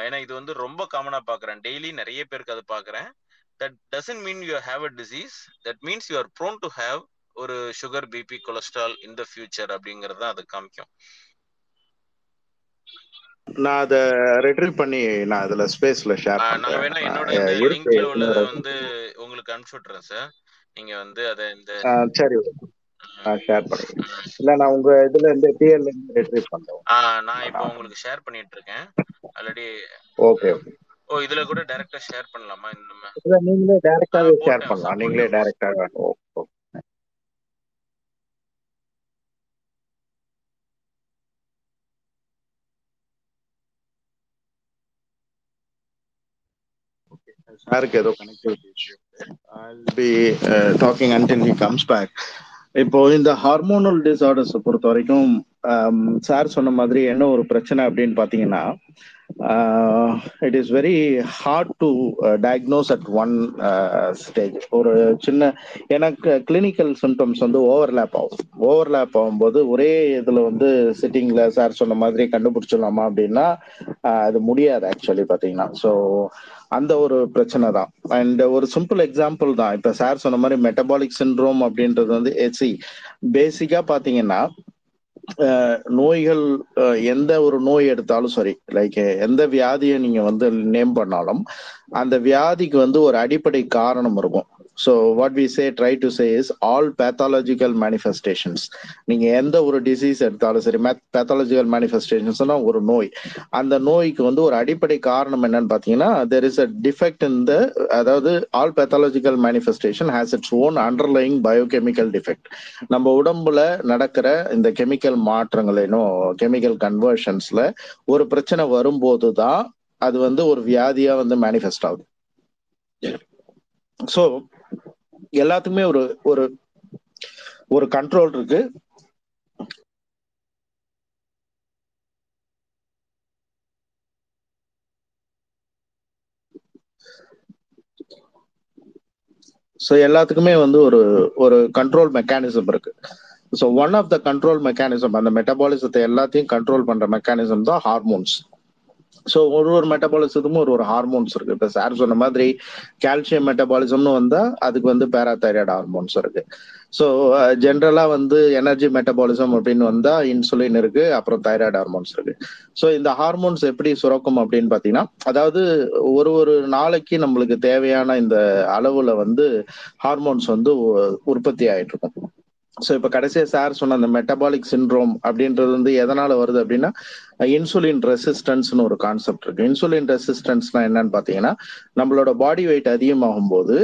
Speaker 2: ஏன்னா இது வந்து ரொம்ப காமனா பாக்குறேன். டெய்லி நிறைய பேருக்கு அது பாக்குறேன். That doesn't mean you have a disease that means you are prone to have ஒரு sugar BP cholesterol in the future அப்படிங்கறது அது காமிக்கும்.
Speaker 1: நான் அதை ரெட்ரீவ் பண்ணி நான் அதுல ஸ்பேஸ்ல ஷேர்
Speaker 2: நான் வேணா என்னோட லிங்க்ல வந்து உங்களுக்கு அனுப்பிச்சு விட்டுறேன் சார் நீங்க வந்து அதை இந்த
Speaker 1: சரி. ஷேர் பண்ணிக்கிறேன் இல்ல நான் உங்க இதுல இருந்து டிஎல்ல இருந்து ரெட்ரீவ் பண்றேன்.
Speaker 2: ஆ நான் இப்போ உங்களுக்கு ஷேர் பண்ணிட்டு இருக்கேன். Already
Speaker 1: okay okay.
Speaker 2: ஓ இதுல கூட டைரக்டா ஷேர் பண்ணலாமா?
Speaker 1: இல்ல நீங்களே டைரக்டாவே ஷேர் பண்ணலாம். நீங்களே டைரக்டாக ஓகே சாருக்கு ஏதோ connectivity issue I'll be uh, talking until he comes back. இப்போ இந்த ஹார்மோனல் டிசார்டர்ஸ் பொறுத்த வரைக்கும் சார் சொன்ன மாதிரி என்ன ஒரு பிரச்சனை அப்படின்னு பார்த்தீங்கன்னா it is very hard to diagnose at one stage ஒரு சின்ன எனக்கு கிளினிக்கல் சிம்டம்ஸ் வந்து ஓவர்லேப் ஆகும். ஓவர்லேப் ஆகும்போது ஒரே இதில் வந்து சிட்டிங்கில் சார் சொன்ன மாதிரி கண்டுபிடிச்சிடலாமா அப்படின்னா அது முடியாது ஆக்சுவலி பார்த்தீங்கன்னா. ஸோ அந்த ஒரு பிரச்சனை தான். அண்ட் ஒரு சிம்பிள் எக்ஸாம்பிள் தான். இப்போ சார் சொன்ன மாதிரி மெட்டபாலிக் சிண்ட்ரோம் அப்படின்றது வந்து eh, எச்சி பேசிக்காக பார்த்தீங்கன்னா நோய்கள் அஹ், எந்த ஒரு நோய் எடுத்தாலும் சரி லைக் எந்த வியாதியை நீங்க வந்து நேம் பண்ணாலும் அந்த வியாதிக்கு வந்து ஒரு அடிப்படை காரணம் இருக்கும். So what we say try to say is all pathological manifestations நீங்க எந்த ஒரு டிசீஸ் எடுத்தாலும் சரி பேத்தாலஜிக்கல் மேனிஃபெஸ்டேஷன்ஸ்னா ஒரு நோய். அந்த நோய்க்கு வந்து ஒரு அடிப்படை காரணம் என்னன்னு பாத்தீங்கன்னா there is a defect in the அதாவது all pathological manifestation has its own underlying biochemical defect நம்ம உடம்புல நடக்கிற இந்த கெமிக்கல் மாற்றங்களிலும் கெமிக்கல் கன்வர்ஷன்ஸ்ல ஒரு பிரச்சனை வரும்போது தான் அது வந்து ஒரு வியாதியா வந்து மேனிஃபெஸ்ட் ஆகுது. ஸோ எல்லாத்துக்குமே ஒரு ஒரு ஒரு கண்ட்ரோல் இருக்கு. ஸோ எல்லாத்துக்குமே வந்து ஒரு ஒரு கண்ட்ரோல் மெக்கானிசம் இருக்கு. So one of the control mechanism அந்த மெட்டபாலிசத்தை எல்லாத்தையும் கண்ட்ரோல் பண்ற மெக்கானிசம் தான் ஹார்மோன்ஸ் ஸோ ஒரு ஒரு மெட்டபாலிசத்துக்கும் ஒரு ஒரு ஹார்மோன்ஸ் இருக்கு. இப்போ சார் சொன்ன மாதிரி கால்சியம் மெட்டபாலிசம்னு வந்தா அதுக்கு வந்து பேராதைராய்டு ஹார்மோன்ஸ் இருக்கு. ஸோ ஜென்ரலா வந்து எனர்ஜி மெட்டபாலிசம் அப்படின்னு வந்தா இன்சுலின் இருக்கு அப்புறம் தைராய்டு ஹார்மோன்ஸ் இருக்கு. ஸோ இந்த ஹார்மோன்ஸ் எப்படி சுரக்கும் அப்படின்னு பாத்தீங்கன்னா அதாவது ஒரு ஒரு நாளைக்கு நம்மளுக்கு தேவையான இந்த அளவுல வந்து ஹார்மோன்ஸ் வந்து உற்பத்தி ஆயிட்டு இருக்கும். ஸோ இப்போ கடைசியா சார் சொன்ன அந்த மெட்டபாலிக் சிண்ட்ரோம் அப்படின்றது வந்து எதனால வருது அப்படின்னா இன்சுலின் ரெசிஸ்டன்ஸ்னு ஒரு கான்செப்ட் இருக்கு. இன்சுலின் ரெசிஸ்டன்ஸ்னா என்னன்னு பார்த்தீங்கன்னா நம்மளோட பாடி வெயிட் அதிகமாகும் போது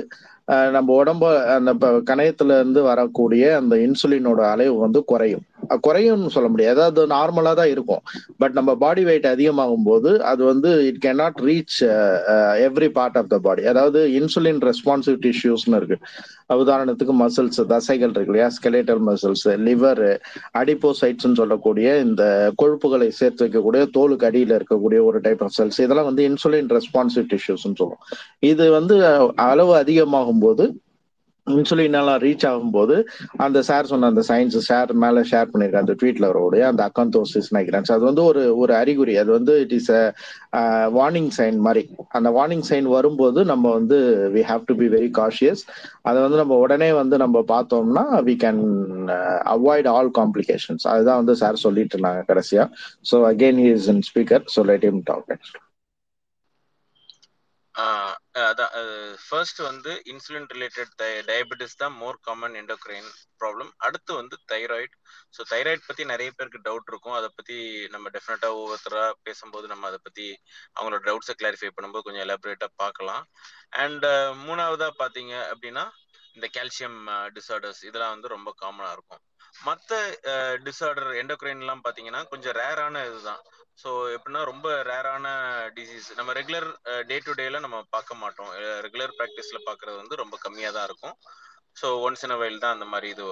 Speaker 1: நம்ம உடம்ப அந்த கணையத்துல இருந்து வரக்கூடிய அந்த இன்சுலினோட அளவு வந்து குறையும். குறையும்னு சொல்ல முடியாது. அதாவது நார்மலா தான் இருக்கும். பட் நம்ம பாடி வெயிட் அதிகமாகும் போது அது வந்து it can not reach every part of the body அதாவது இன்சுலின் ரெஸ்பான்சிவ் டிஷ்யூஸ்னு இருக்கு. உதாரணத்துக்கு மசில்ஸ் தசைகள் இருக்கு இல்லையா? ஸ்கெலேட்டல் மசில்ஸ் லிவர் அடிப்போசைட்ஸ்ன்னு சொல்லக்கூடிய இந்த கொழுப்புகளை சேர்த்து வைக்கக்கூடிய தோலுக்கு அடியில் இருக்கக்கூடிய ஒரு டைப் ஆஃப் செல்ஸ் இதெல்லாம் வந்து இன்சுலின் ரெஸ்பான்சிவ் டிஷ்யூஸ்ன்னு சொல்லுவோம். இது வந்து அளவு அதிகமாகும் போது இன்சுலினெல்லாம் ரீச் ஆகும்போது அந்த சார் சொன்ன அந்த சயின்ஸ் ஷேர் மேல ஷேர் பண்ணியிருக்கேன் அந்த ட்வீட்ல வரக்கூடிய அந்த அக்கந்தோசிஸ் நைக்ரான்ஸ் அது வந்து ஒரு ஒரு அறிகுறி. அது வந்து இட் இஸ் வார்னிங் சைன் மாதிரி. அந்த வார்னிங் சைன் வரும்போது நம்ம வந்து we have to be very cautious அதை வந்து நம்ம உடனே வந்து நம்ம பார்த்தோம்னா we can avoid all complications அதுதான் வந்து சார் சொல்லிட்டு இருந்தாங்க கடைசியா. So again he is in speaker so let him talk
Speaker 2: first வந்து இன்சுலின் ரிலேட்டட் டயபெட்டிஸ் தான் மோர் காமன் எண்டோக்ரைன் ப்ராப்ளம் அடுத்து வந்து தைராய்டு ஸோ தைராய்டு பற்றி நிறைய பேருக்கு டவுட் இருக்கும். அதை பற்றி நம்ம டெஃபினட்டாக ஒவ்வொருத்தராக பேசும்போது நம்ம அதை பற்றி அவங்களோட டவுட்ஸை கிளாரிஃபை பண்ணும்போது கொஞ்சம் எலாபரேட்டாக பார்க்கலாம். அண்ட் மூணாவதாக பார்த்தீங்க அப்படின்னா இந்த கால்சியம் டிசார்டர்ஸ் இதெல்லாம் வந்து ரொம்ப காமனாக இருக்கும். மற்ற டிசார்டர் எண்டோக்ரைன்லாம் பார்த்தீங்கன்னா கொஞ்சம் ரேரான இதுதான். ஸோ எப்படின்னா ரொம்ப ரேரான டிசீஸ் நம்ம ரெகுலர் டே டு டேல நம்ம பார்க்க மாட்டோம். ரெகுலர் ப்ராக்டிஸ்ல பார்க்கறது வந்து ரொம்ப கம்மியாக தான் இருக்கும். ஸோ ஒன்ஸ் இன் வயல் தான் அந்த மாதிரி இது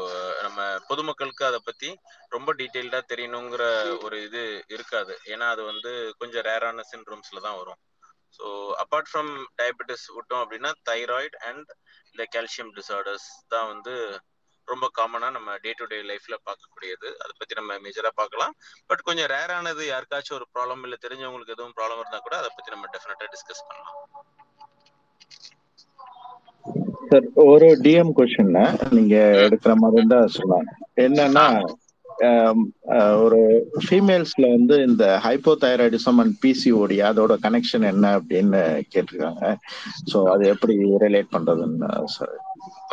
Speaker 2: நம்ம பொதுமக்களுக்கு அதை பத்தி ரொம்ப டீட்டெயில்டா தெரியணுங்கிற ஒரு இது இருக்காது. ஏன்னா அது வந்து கொஞ்சம் ரேரான சிண்ட்ரோம்ஸ்ல தான் வரும். ஸோ அப்பார்ட் ஃப்ரம் டயபெட்டிஸ் விட்டோம் அப்படின்னா தைராய்டு அண்ட் இந்த கால்சியம் டிசார்டர்ஸ் தான் வந்து ரொம்ப காமனா நம்ம டே டு டே லைஃப்ல பார்க்கக்கூடியது. அதை பத்தி நம்ம மேஜரா பார்க்கலாம். பட் கொஞ்சம் ரேரானது யாருக்காச்சும் ஒரு ப்ராப்ளம் இல்ல தெரிஞ்சவங்களுக்கு எதுவும் ப்ராப்ளம் இருந்தா கூட அதை பத்தி நம்ம டெஃபினட்டா டிஸ்கஸ் பண்ணலாம்.
Speaker 1: சார் ஒரு டிஎம் கொஸ்டின் நீங்க எடுக்கிற மாதிரி தான் சொன்னாங்க என்னன்னா ஒரு ஃபீமேல்ஸ்ல வந்து இந்த ஹைப்போதைராய்டிசம் அண்ட் பிசிஓடி அதோட கனெக்ஷன் என்ன அப்படின்னு கேட்டிருக்காங்க. ஸோ அது எப்படி ரிலேட் பண்றதுன்னு சார்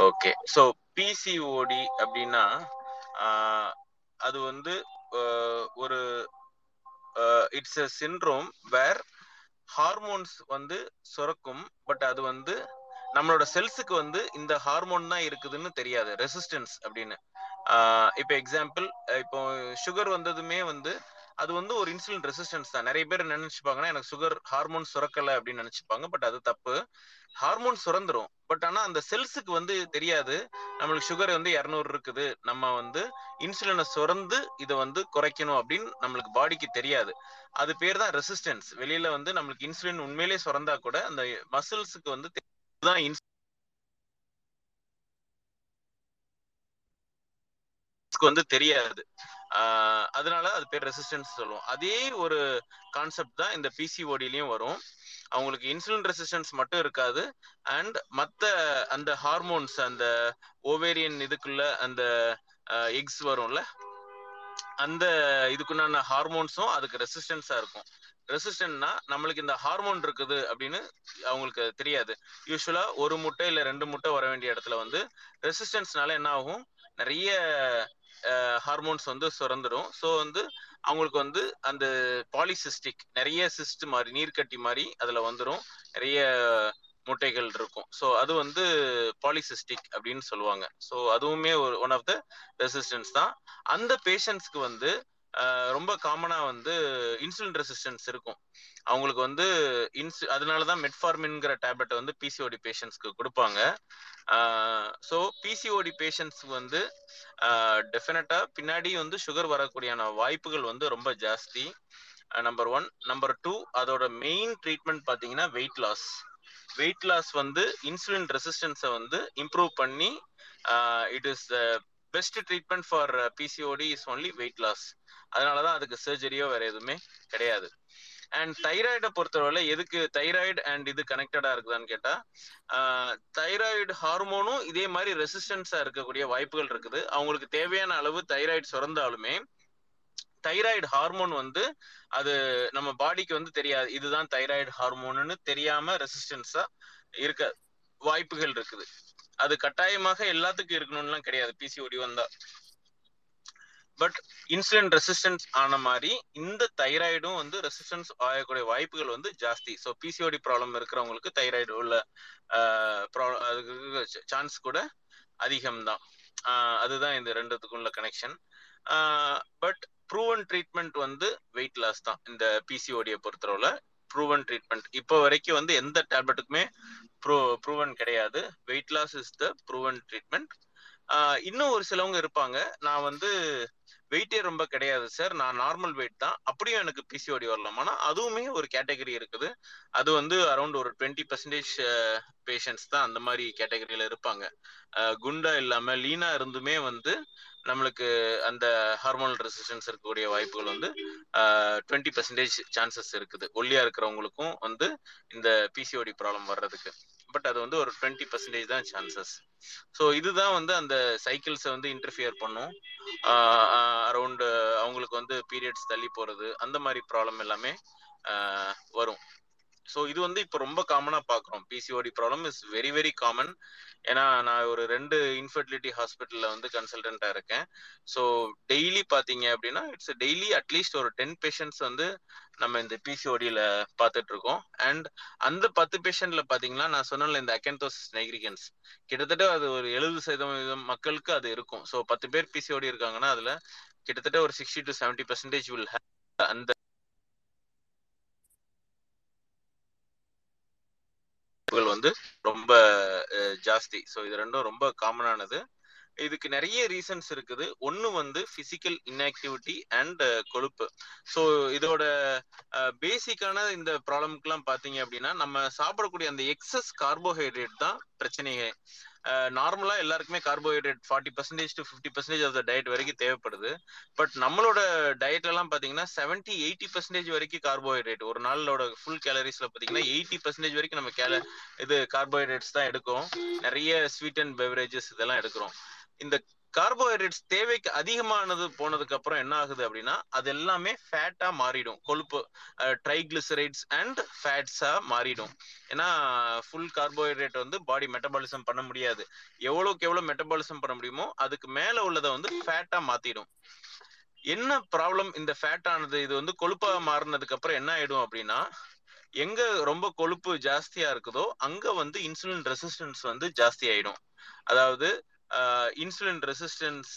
Speaker 2: ஓகே ஸோ பிசிஓடி அப்படின்னா ஆஹ், அது வந்து ஒரு it's a syndrome where hormones வந்து சுரக்கும் பட் அது வந்து நம்மளோட செல்ஸுக்கு வந்து இந்த ஹார்மோன் தான் இருக்குதுன்னு தெரியாது ரெசிஸ்டன்ஸ் அப்படின்னு. ஆஹ் இப்போ எக்ஸாம்பிள் இப்போ சுகர் வந்ததுமே வந்து அது வந்து ஒரு இன்சுலின் ரெசிஸ்டன்ஸ் தான். நிறைய பேர் நினைச்சுப்பாங்கன்னா எனக்கு சுகர் ஹார்மோன் சுரக்கல அப்படின்னு நினைச்சுப்பாங்க பட் அது தப்பு. ஹார்மோன் சுரந்துரும். பட் ஆனா அந்த செல்ஸுக்கு வந்து தெரியாது. நம்மளுக்கு சுகர் வந்து இரநூறு இருக்குது. நம்ம வந்து இன்சுலினை சுரந்து இதை வந்து குறைக்கணும் அப்படின்னு நம்மளுக்கு பாடிக்கு தெரியாது. அது பேர் தான் ரெசிஸ்டன்ஸ் வெளியில வந்து நம்மளுக்கு இன்சுலின் உண்மையிலே சுரந்தா கூட அந்த மசில்ஸுக்கு வந்து தான் இன்சுலின் வந்து தெரியாது. அதனால அது பேர் ரெசிஸ்டன்ஸ் சொல்லுவோம். அதே ஒரு கான்செப்ட் தான் இந்த பிசிஓடிலையும் வரும். அவங்களுக்கு இன்சுலின் ரெசிஸ்டன்ஸ் மட்டும் இருக்காது. அண்ட் மற்ற அந்த ஹார்மோன்ஸ் அந்த ஓவேரியன் இதுக்குள்ள அந்த எக்ஸ் வரும்ல அந்த இதுக்குண்டான ஹார்மோன்ஸும் அதுக்கு ரெசிஸ்டன்ஸா இருக்கும். ரெசிஸ்டன்ட்னா நம்மளுக்கு இந்த ஹார்மோன் இருக்குது அப்படின்னு அவங்களுக்கு தெரியாது. யூஸ்வலா ஒரு முட்டை இல்ல ரெண்டு முட்டை வர வேண்டிய இடத்துல வந்து ரெசிஸ்டன்ஸ்னால என்ன ஆகும்? நிறைய ஹார்மோன்ஸ் வந்து சுரந்துடும். ஸோ வந்து அவங்களுக்கு வந்து அந்த பாலிசிஸ்டிக் நிறைய சிஸ்ட் மாதிரி நீர்க்கட்டி மாதிரி அதுல வந்துடும் நிறைய முட்டைகள் இருக்கும். ஸோ அது வந்து பாலிசிஸ்டிக் அப்படின்னு சொல்லுவாங்க. ஸோ அதுவுமே ஒரு ஒன் ஆஃப் த ரெசிஸ்டன்ஸ் தான். அந்த பேஷண்ட்ஸ்க்கு வந்து ரொம்ப காமனா வந்து இன்சுலின் ரெசிஸ்டன்ஸ் இருக்கும். அவங்களுக்கு வந்து இன்சு அதனால தான் மெட்ஃபார்மின்ங்கிற டேப்லெட்டை வந்து பிசிஓடி பேஷண்ட்ஸ்க்கு கொடுப்பாங்க. ஸோ பிசிஓடி பேஷண்ட்ஸ்க்கு வந்து டெஃபினட்டா பின்னாடி வந்து சுகர் வரக்கூடியான வாய்ப்புகள் வந்து ரொம்ப ஜாஸ்தி. நம்பர் ஒன் நம்பர் டூ அதோட மெயின் ட்ரீட்மெண்ட் பார்த்தீங்கன்னா வெயிட் லாஸ் வெயிட் லாஸ் வந்து இன்சுலின் ரெசிஸ்டன்ஸை வந்து இம்ப்ரூவ் பண்ணி it is the best treatment for PCOD is only weight loss அதனால தான் அதுக்கு சர்ஜரியோ வேற எதுவுமே கிடையாது. அண்ட் தைராய்டை பொறுத்தவரை எதுக்கு தைராய்டு அண்ட் இது கனெக்டடா இருக்குதான்னு கேட்டா தைராய்டு ஹார்மோனும் இதே மாதிரி ரெசிஸ்டன்ஸா இருக்கக்கூடிய வாய்ப்புகள் இருக்குது. அவங்களுக்கு தேவையான அளவு தைராய்டு சுரந்தாலுமே தைராய்டு ஹார்மோன் வந்து அது நம்ம பாடிக்கு வந்து தெரியாது. இதுதான் தைராய்டு ஹார்மோன்னு தெரியாம ரெசிஸ்டன்ஸா இருக்க வாய்ப்புகள் இருக்குது. அது கட்டாயமாக எல்லாத்துக்கும் இருக்கணும்லாம் கிடையாது. பிசிஓடி வந்தா பட் இன்சுலின் ரெசிஸ்டன்ஸ் ஆன மாதிரி இந்த தைராய்டும் வந்து ரெசிஸ்டன்ஸ் ஆகக்கூடிய வாய்ப்புகள் வந்து ஜாஸ்தி. ஸோ பிசிஓடி ப்ராப்ளம் இருக்கிறவங்களுக்கு தைராய்டு உள்ள சான்ஸ் கூட அதிகம்தான். அதுதான் இந்த ரெண்டுத்துக்கும் உள்ள கனெக்ஷன் பட் ப்ரூவன் ட்ரீட்மெண்ட் வந்து வெயிட் லாஸ் தான் இந்த பிசிஓடியை பொறுத்தளவுல. ப்ரூவன் ட்ரீட்மெண்ட் இப்போ வரைக்கும் வந்து எந்த டேப்லெட்டுக்குமே ப்ரூ ப்ரூவன் கிடையாது. Weight loss is the proven treatment இன்னும் ஒரு சிலவங்க இருப்பாங்க. நான் வந்து வெயிட்டே ரொம்ப கிடையாது சார் நான் நார்மல் வெயிட் தான். அப்படியும் எனக்கு பிசிஓடி வரலாம் ஆனால் அதுவுமே ஒரு கேட்டகரி இருக்குது. அது வந்து அரௌண்ட் ஒரு டுவெண்ட்டி பர்சன்டேஜ் பேஷண்ட்ஸ் தான் அந்த மாதிரி கேட்டகரியில இருப்பாங்க. குண்டா இல்லாம லீனா இருந்துமே வந்து நம்மளுக்கு அந்த ஹார்மோனல் ரெசிஸ்டன்ஸ் இருக்கக்கூடிய வாய்ப்புகள் வந்து டுவெண்ட்டி பர்சன்டேஜ் சான்சஸ் இருக்குது. ஒல்லியா இருக்கிறவங்களுக்கும் வந்து இந்த பிசிஓடி ப்ராப்ளம் வர்றதுக்கு. பட் அது வந்து ஒரு டுவெண்ட்டி பர்சன்டேஜ் தான் சான்சஸ் ஸோ இதுதான் வந்து அந்த சைக்கிள்ஸை வந்து இன்டர்ஃபியர் பண்ணும். அரௌண்ட் அவங்களுக்கு வந்து பீரியட்ஸ் தள்ளி போறது அந்த மாதிரி ப்ராப்ளம் எல்லாமே வரும். ஸோ இது வந்து இப்போ ரொம்ப காமனாக பார்க்குறோம் PCOD problem is very very common ஏன்னா நான் ஒரு ரெண்டு இன்ஃபர்டிலிட்டி ஹாஸ்பிட்டலில் வந்து கன்சல்டண்ட்டாக இருக்கேன். ஸோ டெய்லி பார்த்தீங்க அப்படின்னா இட்ஸ் டெய்லி அட்லீஸ்ட் ஒரு டென் பேஷண்ட்ஸ் வந்து நம்ம இந்த பிசிஓடியில் பார்த்துட்டு இருக்கோம் அண்ட் அந்த பத்து பேஷண்ட்ல பார்த்தீங்கன்னா நான் சொன்னல இந்த அக்கென்தோசிஸ் நெக்ரிகன்ஸ் கிட்டத்தட்ட அது ஒரு எழுபது சதவீதம் மக்களுக்கு அது இருக்கும். ஸோ பத்து பேர் பிசிஓடி இருக்காங்கன்னா அதில் கிட்டத்தட்ட ஒரு sixty to seventy percentage will அந்த வந்து ரொம்ப ஜாஸ்தி. ஸோ இது ரெண்டும் ரொம்ப காமனானது இதுக்கு நிறைய ரீசன்ஸ் இருக்குது. ஒன்னு வந்து பிசிக்கல் இன்ஆக்டிவிட்டி அண்ட் கொழுப்பு. ஸோ இதோட பேசிக்கான இந்த ப்ராப்ளம்க்குலாம் பார்த்தீங்க அப்படின்னா நம்ம சாப்பிடக்கூடிய அந்த எக்ஸஸ் கார்போஹைட்ரேட் தான் பிரச்சனையே. நார்மலா எல்லாருக்குமே carbohydrate forty percentage to fifty percentage of the diet வரைக்கும் தேவைப்படுது. பட் நம்மளோட டயட்ல எல்லாம் பாத்தீங்கன்னா செவன்டி எயிட்டி பர்சன்டேஜ் வரைக்கும் கார்போஹைட்ரேட் ஒரு நாளோட ஃபுல் கேலரிஸ்ல பாத்தீங்கன்னா எயிட்டி பர்சன்டேஜ் வரைக்கும் நம்ம கேல இது கார்போஹைட்ரேட்ஸ் தான் எடுக்கும் நிறைய ஸ்வீட் அண்ட் பெவரேஜஸ் இதெல்லாம் எடுக்கிறோம். இந்த கார்போஹைட்ரேட்ஸ் தேவைக்கு அதிகமானது போனதுக்கு அப்புறம் என்ன ஆகுது அப்படின்னா அது எல்லாமே ஃபேட்டா மாறிடும். கொழுப்பு ட்ரைக்ளிசரைட்ஸ் அண்ட் ஃபேட்ஸா மாறிடும். ஏன்னா ஃபுல் கார்போஹைட்ரேட் வந்து பாடி மெட்டபாலிசம் பண்ண முடியாது. எவ்வளவுக்கு எவ்வளவு மெட்டபாலிசம் பண்ண முடியுமோ அதுக்கு மேல உள்ளதை வந்து ஃபேட்டா மாத்திடும். என்ன ப்ராப்ளம் இந்த ஃபேட் ஆனது? இது வந்து கொழுப்பா மாறினதுக்கு அப்புறம் என்ன ஆயிடும் அப்படின்னா எங்க ரொம்ப கொழுப்பு ஜாஸ்தியா இருக்குதோ அங்க வந்து இன்சுலின் ரெசிஸ்டன்ஸ் வந்து ஜாஸ்தி ஆயிடும். அதாவது இன்சுலின் ரெசிஸ்டன்ஸ்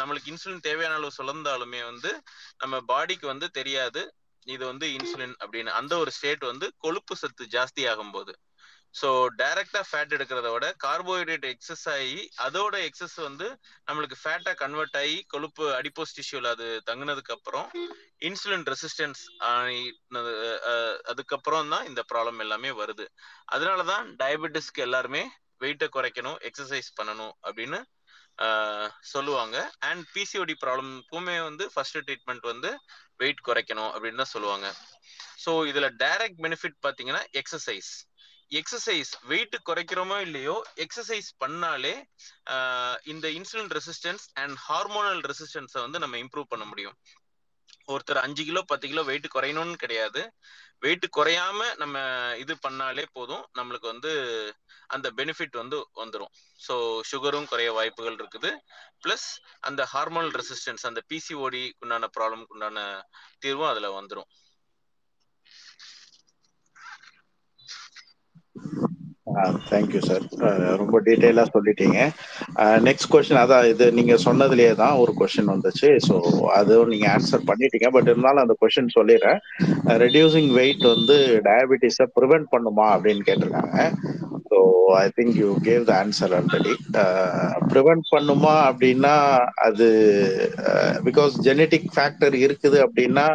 Speaker 2: நம்மளுக்கு இன்சுலின் தேவையான அளவு சுழந்தாலுமே வந்து நம்ம பாடிக்கு வந்து தெரியாது. இது வந்து இன்சுலின் அப்படின்னு. அந்த ஒரு ஸ்டேட் வந்து கொழுப்பு சத்து ஜாஸ்தி ஆகும் போது ஸோ டைரக்டா ஃபேட் எடுக்கிறத விட கார்போஹைட்ரேட் எக்ஸஸ் ஆகி அதோட எக்ஸஸ் வந்து நம்மளுக்கு ஃபேட்டா கன்வெர்ட் ஆகி கொழுப்பு அடிப்போஸ் டிஷ்யூல அது தங்குனதுக்கு அப்புறம் இன்சுலின் ரெசிஸ்டன்ஸ் அதுக்கப்புறம் தான் இந்த ப்ராப்ளம் எல்லாமே வருது. அதனாலதான் டயபெட்டிஸ்க்கு எல்லாருமே வெயிட்டை குறைக்கணும் எக்ஸசைஸ் பண்ணணும் அப்படின்னு சொல்லுவாங்க. அண்ட் பிசிஓடி ப்ராப்ளம்க்குமே வந்து ஃபர்ஸ்ட் ட்ரீட்மெண்ட் வந்து வெயிட் குறைக்கணும் அப்படின்னு தான் சொல்லுவாங்க. ஸோ இதுல டைரக்ட் பெனிஃபிட் பார்த்தீங்கன்னா எக்ஸசைஸ் எக்ஸசைஸ் வெயிட் குறைக்கிறோமோ இல்லையோ எக்ஸசைஸ் பண்ணாலே இந்த இன்சுலின் ரெசிஸ்டன்ஸ் அண்ட் ஹார்மோனல் ரெசிஸ்டன்ஸை வந்து நம்ம இம்ப்ரூவ் பண்ண முடியும். ஒருத்தர் அஞ்சு கிலோ பத்து கிலோ வெயிட் குறையணும்னு கிடையாது. வெயிட் குறையாம நம்ம இது பண்ணாலே போதும். நம்மளுக்கு வந்து அந்த பெனிஃபிட் வந்து வந்துடும் ஸோ சுகரும் குறைய வாய்ப்புகள் இருக்குது. ப்ளஸ் அந்த ஹார்மோனல் ரெசிஸ்டன்ஸ் அந்த பிசிஓடி உண்டான ப்ராப்ளம்க்கு உண்டான தீர்வும் அதில் வந்துடும்
Speaker 1: தேங்க்யூ சார் ரொம்ப டீட்டெயிலா சொல்லிட்டீங்க. நெக்ஸ்ட் கொஸ்டின் அதான் இது நீங்க சொன்னதுலயே தான் ஒரு கொஸ்டின் வந்துச்சு. ஸோ அதுவும் நீங்க ஆன்சர் பண்ணிட்டீங்க. பட் இருந்தாலும் அந்த கொஸ்டின் சொல்லிடுறேன். ரெடியூசிங் வெயிட் வந்து டயபிட்டிஸை ப்ரிவென்ட் பண்ணுமா அப்படின்னு கேட்டிருக்காங்க. So I think you gave the answer already prevent பண்ணுமா அப்படின்னா அது பிகாஸ் ஜெனட்டிக் ஃபேக்டர் இருக்குது அப்படின்னா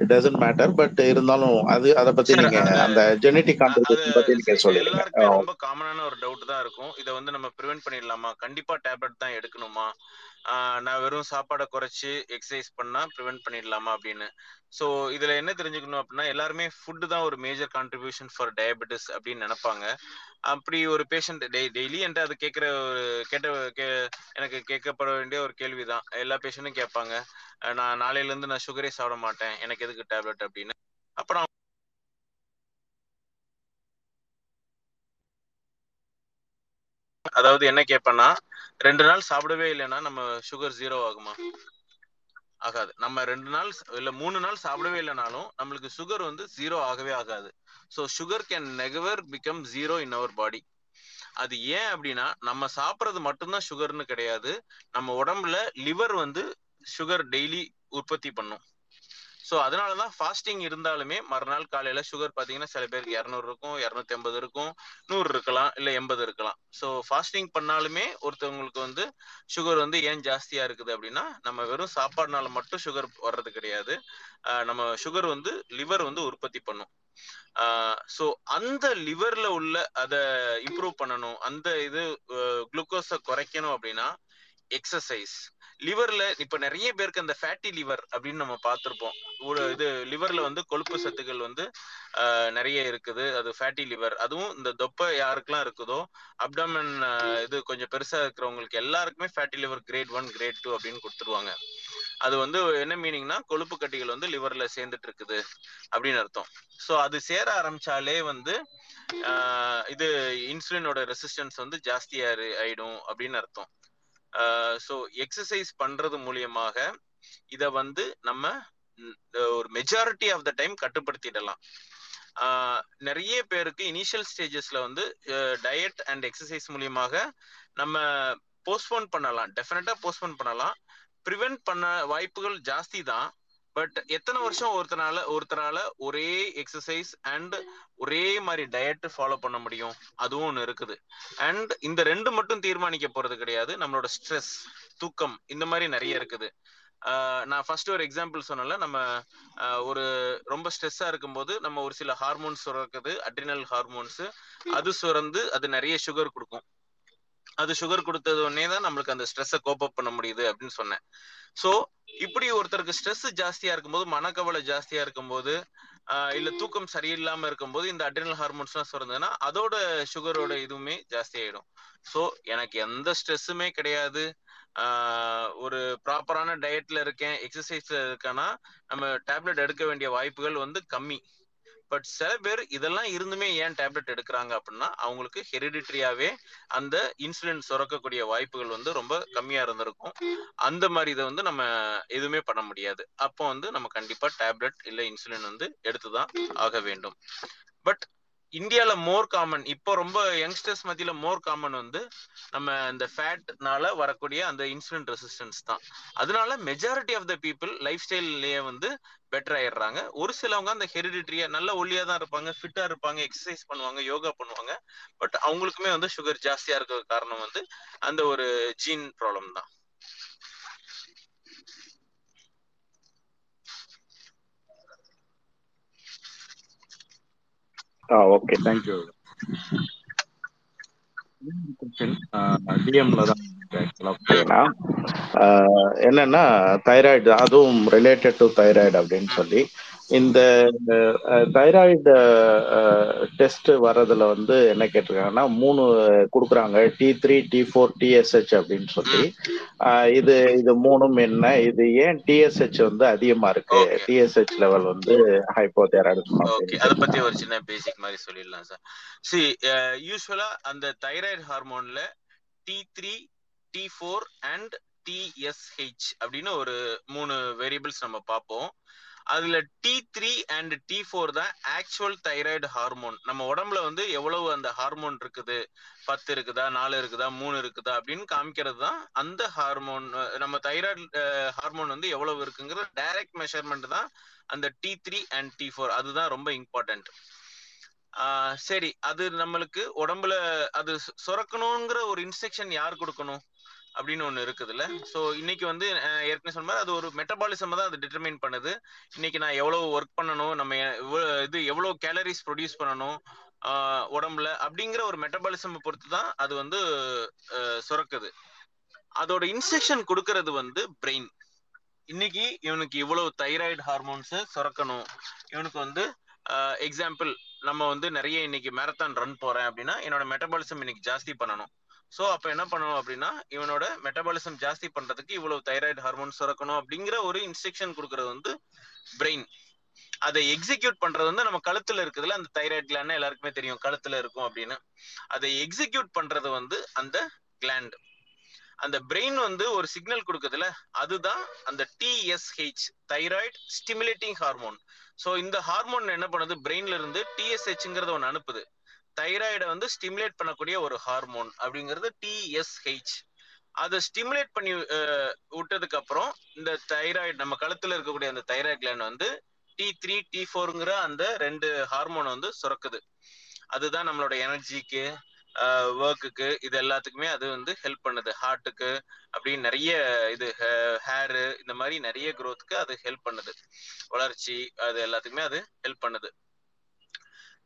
Speaker 1: இட் டசன்ட் மேட்டர் பட் இருந்தாலும் அது அதை பத்தி நீங்க அந்த ஜெனட்டிக் கான்ட்ரிபியூஷன் பத்தி நீங்க சொல்லிடுங்க.
Speaker 2: ரொம்ப காமனான ஒரு டவுட் தான் இருக்கும். இதை வந்து நம்ம ப்ரிவென்ட் பண்ணிடலாமா? கண்டிப்பா டேப்லெட் தான் எடுக்கணுமா? ஆஹ் நான் வெறும் சாப்பாடை குறைச்சு எக்ஸசைஸ் பண்ணா ப்ரிவென்ட் பண்ணிடலாமா அப்படின்னு. ஸோ இதுல என்ன தெரிஞ்சுக்கணும் அப்படின்னா எல்லாருமே ஃபுட்டு தான் ஒரு மேஜர் கான்ட்ரிபியூஷன் ஃபார் டயபெட்டிஸ் அப்படின்னு நினைப்பாங்க. அப்படி ஒரு பேஷண்ட் டெய் டெய்லி என்கிட்ட அது கேட்குற ஒரு கேட்ட கே- எனக்கு கேட்கப்பட வேண்டிய ஒரு கேள்விதான். எல்லா பேஷண்ட்டும் கேட்பாங்க. நான் நாளையில இருந்து நான் சுகரே சாப்பிட மாட்டேன். எனக்கு எதுக்கு டேப்லெட் அப்படின்னு. அப்புறம் அதாவது என்ன கேட்பேன்னா ரெண்டு நாள் சாப்பிடவே இல்லைன்னா நம்ம சுகர் ஜீரோ ஆகுமா? ஆகாது. நம்ம ரெண்டு நாள் இல்ல மூணு நாள் சாப்பிடவே இல்லைனாலும் நம்மளுக்கு சுகர் வந்து ஜீரோ ஆகவே ஆகாது. So sugar can never become zero in our body அது ஏன் அப்படின்னா நம்ம சாப்பிட்றது மட்டும்தான் சுகர்னு கிடையாது. நம்ம உடம்புல லிவர் வந்து சுகர் டெய்லி உற்பத்தி பண்ணும். ஸோ அதனால தான் ஃபாஸ்டிங் இருந்தாலுமே மறுநாள் காலையில சுகர் பார்த்தீங்கன்னா சில பேருக்கு இரநூறு இருக்கும் இரநூத்தி ஐம்பது இருக்கும் நூறு இருக்கலாம் இல்லை எண்பது இருக்கலாம். ஸோ ஃபாஸ்டிங் பண்ணாலுமே ஒருத்தவங்களுக்கு வந்து சுகர் வந்து ஏன் ஜாஸ்தியா இருக்குது அப்படின்னா நம்ம வெறும் சாப்பாடுனால மட்டும் சுகர் வர்றது கிடையாது. நம்ம சுகர் வந்து லிவர் வந்து உற்பத்தி பண்ணும். ஸோ அந்த லிவர்ல உள்ள அதை இம்ப்ரூவ் பண்ணணும். அந்த இது குளுக்கோஸை குறைக்கணும் அப்படின்னா எக்ஸசைஸ் லிவர்ல இப்ப நிறைய பேருக்கு அந்த ஃபேட்டி லிவர் அப்படின்னு நம்ம பார்த்திருப்போம். ஒரு இது லிவர்ல வந்து கொழுப்பு சத்துக்கள் வந்து நிறைய இருக்குது. அது ஃபேட்டி லிவர் அதுவும் இந்த தொப்பை யாருக்கெல்லாம் இருக்குதோ அப்டமன் இது கொஞ்சம் பெருசா இருக்கிறவங்களுக்கு எல்லாருக்குமே fatty liver grade one grade two அப்படின்னு கொடுத்துருவாங்க. அது வந்து என்ன மீனிங்னா கொழுப்பு கட்டிகள் வந்து லிவர்ல சேர்ந்துட்டு இருக்குது அப்படின்னு அர்த்தம். ஸோ அது சேர ஆரம்பிச்சாலே வந்து இது இன்சுலினோட ரெசிஸ்டன்ஸ் வந்து ஜாஸ்தியா இரு- ஆயிடும் அப்படின்னு அர்த்தம். ஸோ எக்ஸசைஸ் பண்றது மூலியமாக இத வந்து நம்ம ஒரு மெஜாரிட்டி ஆஃப் த டைம் கட்டுப்படுத்திடலாம். நிறைய பேருக்கு இனிஷியல் ஸ்டேஜஸ்ல வந்து டயட் அண்ட் எக்ஸசைஸ் மூலியமாக நம்ம போஸ்ட்போன் பண்ணலாம். டெஃபினட்டா போஸ்ட்போன் பண்ணலாம். ப்ரிவென்ட் பண்ண வாய்ப்புகள் ஜாஸ்தி தான். பட் எத்தனை வருஷம் ஒருத்தனால ஒருத்தரால ஒரே எக்ஸசைஸ் அண்ட் ஒரே மாதிரி டயட் ஃபாலோ பண்ண முடியும்? அதுவும் ஒன்று இருக்குது. அண்ட் இந்த ரெண்டு மட்டும் தீர்மானிக்க போறது கிடையாது. நம்மளோட ஸ்ட்ரெஸ் தூக்கம் இந்த மாதிரி நிறைய இருக்குது. ஆஹ் நான் ஃபர்ஸ்ட் ஒரு எக்ஸாம்பிள் சொன்னல நம்ம ஒரு ரொம்ப ஸ்ட்ரெஸ்ஸா இருக்கும்போது நம்ம ஒரு சில ஹார்மோன்ஸ் சுரக்குது அட்ரினல் ஹார்மோன்ஸ் அது சுரந்து அது நிறைய சுகர் கொடுக்கும். அது சுகர் கொடுத்தது உடனே தான் நம்மளுக்கு அந்த ஸ்ட்ரெஸ்ஸை கோப் அப் பண்ண முடியுது அப்படின்னு சொன்னேன். ஸோ இப்படி ஒருத்தருக்கு ஸ்ட்ரெஸ் ஜாஸ்தியா இருக்கும்போது மனக்கவலை ஜாஸ்தியா இருக்கும்போது ஆஹ் இல்ல தூக்கம் சரியில்லாம இருக்கும்போது இந்த அட்ரினல் ஹார்மோன்ஸ்லாம் சுரந்ததுன்னா அதோட சுகரோட இதுவுமே ஜாஸ்தி ஆயிடும் ஸோ எனக்கு எந்த ஸ்ட்ரெஸ்ஸுமே கிடையாது. ஒரு ப்ராப்பரான டயட்ல இருக்கேன் எக்ஸசைஸ்ல இருக்கேன்னா நம்ம டேப்லெட் எடுக்க வேண்டிய வாய்ப்புகள் வந்து கம்மி. பட் சில பேர் இதெல்லாம் இருந்துமே ஏன் டேப்லெட் எடுக்கிறாங்க அப்படின்னா அவங்களுக்கு ஹெரிடிட்ரியாவே அந்த இன்சுலின் சுரக்கக்கூடிய வாய்ப்புகள் வந்து ரொம்ப கம்மியா இருந்திருக்கும். அந்த மாதிரி இதை வந்து நம்ம எதுவுமே பண்ண முடியாது. அப்போ வந்து நம்ம கண்டிப்பா டேப்லெட் இல்ல இன்சுலின் வந்து எடுத்துதான் ஆக வேண்டும். பட் இந்தியால மோர் காமன் இப்போ ரொம்ப யங்ஸ்டர்ஸ் மத்தியில மோர் காமன் வந்து நம்ம இந்த ஃபேட்னால வரக்கூடிய அந்த இன்சுலின் ரெசிஸ்டன்ஸ் தான். அதனால majority of the people life ஸ்டைல்லயே வந்து பெட்டர் ஆயிடுறாங்க. ஒரு சிலவங்க அந்த ஹெரிடிட்ரியா நல்ல ஒல்லியா தான் இருப்பாங்க ஃபிட்டா இருப்பாங்க எக்ஸசைஸ் பண்ணுவாங்க யோகா பண்ணுவாங்க. பட் அவங்களுக்குமே வந்து சுகர் ஜாஸ்தியா இருக்க காரணம் வந்து அந்த ஒரு ஜீன் ப்ராப்ளம் தான்.
Speaker 1: ஆ ஓகே தேங்க்யூ டிஎம்ல தான் என்னன்னா தைராய்டு அதுவும் ரிலேட்டட் டு தைராய்டு அப்படின்னு சொல்லி இந்த தைராய்டு டெஸ்ட் வர்றதுல வந்து என்ன கேட்டிருக்காங்கன்னா மூணு கொடுக்குறாங்க. T three T four TSH அப்படின்னு சொல்லி. இது இது மூணும் என்ன? இது ஏன் டிஎஸ்ஹெச் வந்து அதிகமா இருக்கு. டிஎஸ்ஹெச் லெவல் வந்து ஹைப்போதைராய்டிசம்
Speaker 2: ஓகே அத பத்தி ஒரு சின்ன பேசிக் மாதிரி சொல்லிடலாம் சார் சி யூஸ்வலா அந்த thyroid ஹார்மோன்ல T three T four and TSH அப்படின்னு ஒரு மூணு வேரியபிள்ஸ் நம்ம பார்ப்போம். அதுல T three and T four தான் ஆக்சுவல் தைராய்டு ஹார்மோன் நம்ம உடம்புல வந்து எவ்வளவு அந்த ஹார்மோன் இருக்குது? பத்து இருக்குதா? நாலு இருக்குதா? மூணு இருக்குதா? அப்படின்னு காமிக்கிறது தான் அந்த ஹார்மோன் நம்ம தைராய்டு ஹார்மோன் வந்து எவ்வளவு இருக்குங்கிறது டைரக்ட் மெஷர்மெண்ட் தான் அந்த T three and T four அதுதான் ரொம்ப இம்பார்ட்டன்ட் சரி அது நம்மளுக்கு உடம்புல அது சு- சுரக்கணுங்கிற ஒரு இன்ஸ்ட்ரக்ஷன் யார் கொடுக்கணும்? அப்படின்னு ஒண்ணு இருக்குதுல்ல. சோ இன்னைக்கு வந்து ஏற்கனவே சொன்ன மாதிரி அது ஒரு மெட்டபாலிசம் தான் அது டிட்டர்மைன் பண்ணுது. இன்னைக்கு நான் எவ்வளவு ஒர்க் பண்ணணும் நம்ம இது எவ்வளவு கேலரிஸ் ப்ரொடியூஸ் பண்ணணும் உடம்புல அப்படிங்கிற ஒரு மெட்டபாலிசம் பொறுத்து தான் அது வந்து சுரக்குது. அதோட இன்ஸ்ட்ரக்ஷன் கொடுக்கறது வந்து பிரெயின் இன்னைக்கு இவனுக்கு இவ்வளவு தைராய்டு ஹார்மோன்ஸ் சுரக்கணும். இவனுக்கு வந்து எக்ஸாம்பிள் நம்ம வந்து நிறைய இன்னைக்கு மேரத்தான் ரன் போறேன் அப்படின்னா என்னோட மெட்டபாலிசம் இன்னைக்கு ஜாஸ்தி பண்ணணும். சோ அப்ப என்ன பண்ணணும் அப்படின்னா இவனோட மெட்டபாலிசம் ஜாஸ்தி பண்றதுக்கு இவ்வளவு தைராய்டு ஹார்மோன் சுரக்கணும் அப்படிங்கிற ஒரு இன்ஸ்ட்ரக்ஷன் கொடுக்கறது வந்து பிரெயின் அதை எக்ஸிக்யூட் பண்றது வந்து நம்ம கழுத்துல இருக்குதுல அந்த தைராய்டு கிளாண்ட் எல்லாருக்குமே தெரியும் கழுத்துல இருக்கும் அப்படின்னு. அதை எக்ஸிக்யூட் பண்றது வந்து அந்த கிளாண்ட் அந்த பிரெயின் வந்து ஒரு சிக்னல் கொடுக்குதுல அதுதான் அந்த TSH thyroid stimulating hormone so இந்த ஹார்மோன் என்ன பண்ணுது? பிரெயின்ல இருந்து டிஎஸ்ஹெச்ங்கிறத ஒன்று அனுப்புது. தைராய்டை வந்து ஸ்டிமுலேட் பண்ணக்கூடிய ஒரு ஹார்மோன் அப்படிங்கிறது டிஎஸ்ஹெச் அதை ஸ்டிமுலேட் பண்ணி விட்டதுக்கு அப்புறம் இந்த தைராய்டு நம்ம கழுத்துல இருக்கக்கூடிய அந்த தைராய்டு கிளாண்ட் வந்து டி த்ரீ டி ஃபோருங்கிற அந்த ரெண்டு ஹார்மோன் வந்து சுரக்குது. அதுதான் நம்மளோட எனர்ஜிக்கு ஒர்க்குக்கு இது எல்லாத்துக்குமே அது வந்து ஹெல்ப் பண்ணுது. ஹார்ட்டுக்கு அப்படின்னு நிறைய இது ஹேரு இந்த மாதிரி நிறைய க்ரோத்துக்கு அது ஹெல்ப் பண்ணுது. வளர்ச்சி அது எல்லாத்துக்குமே அது ஹெல்ப் பண்ணுது.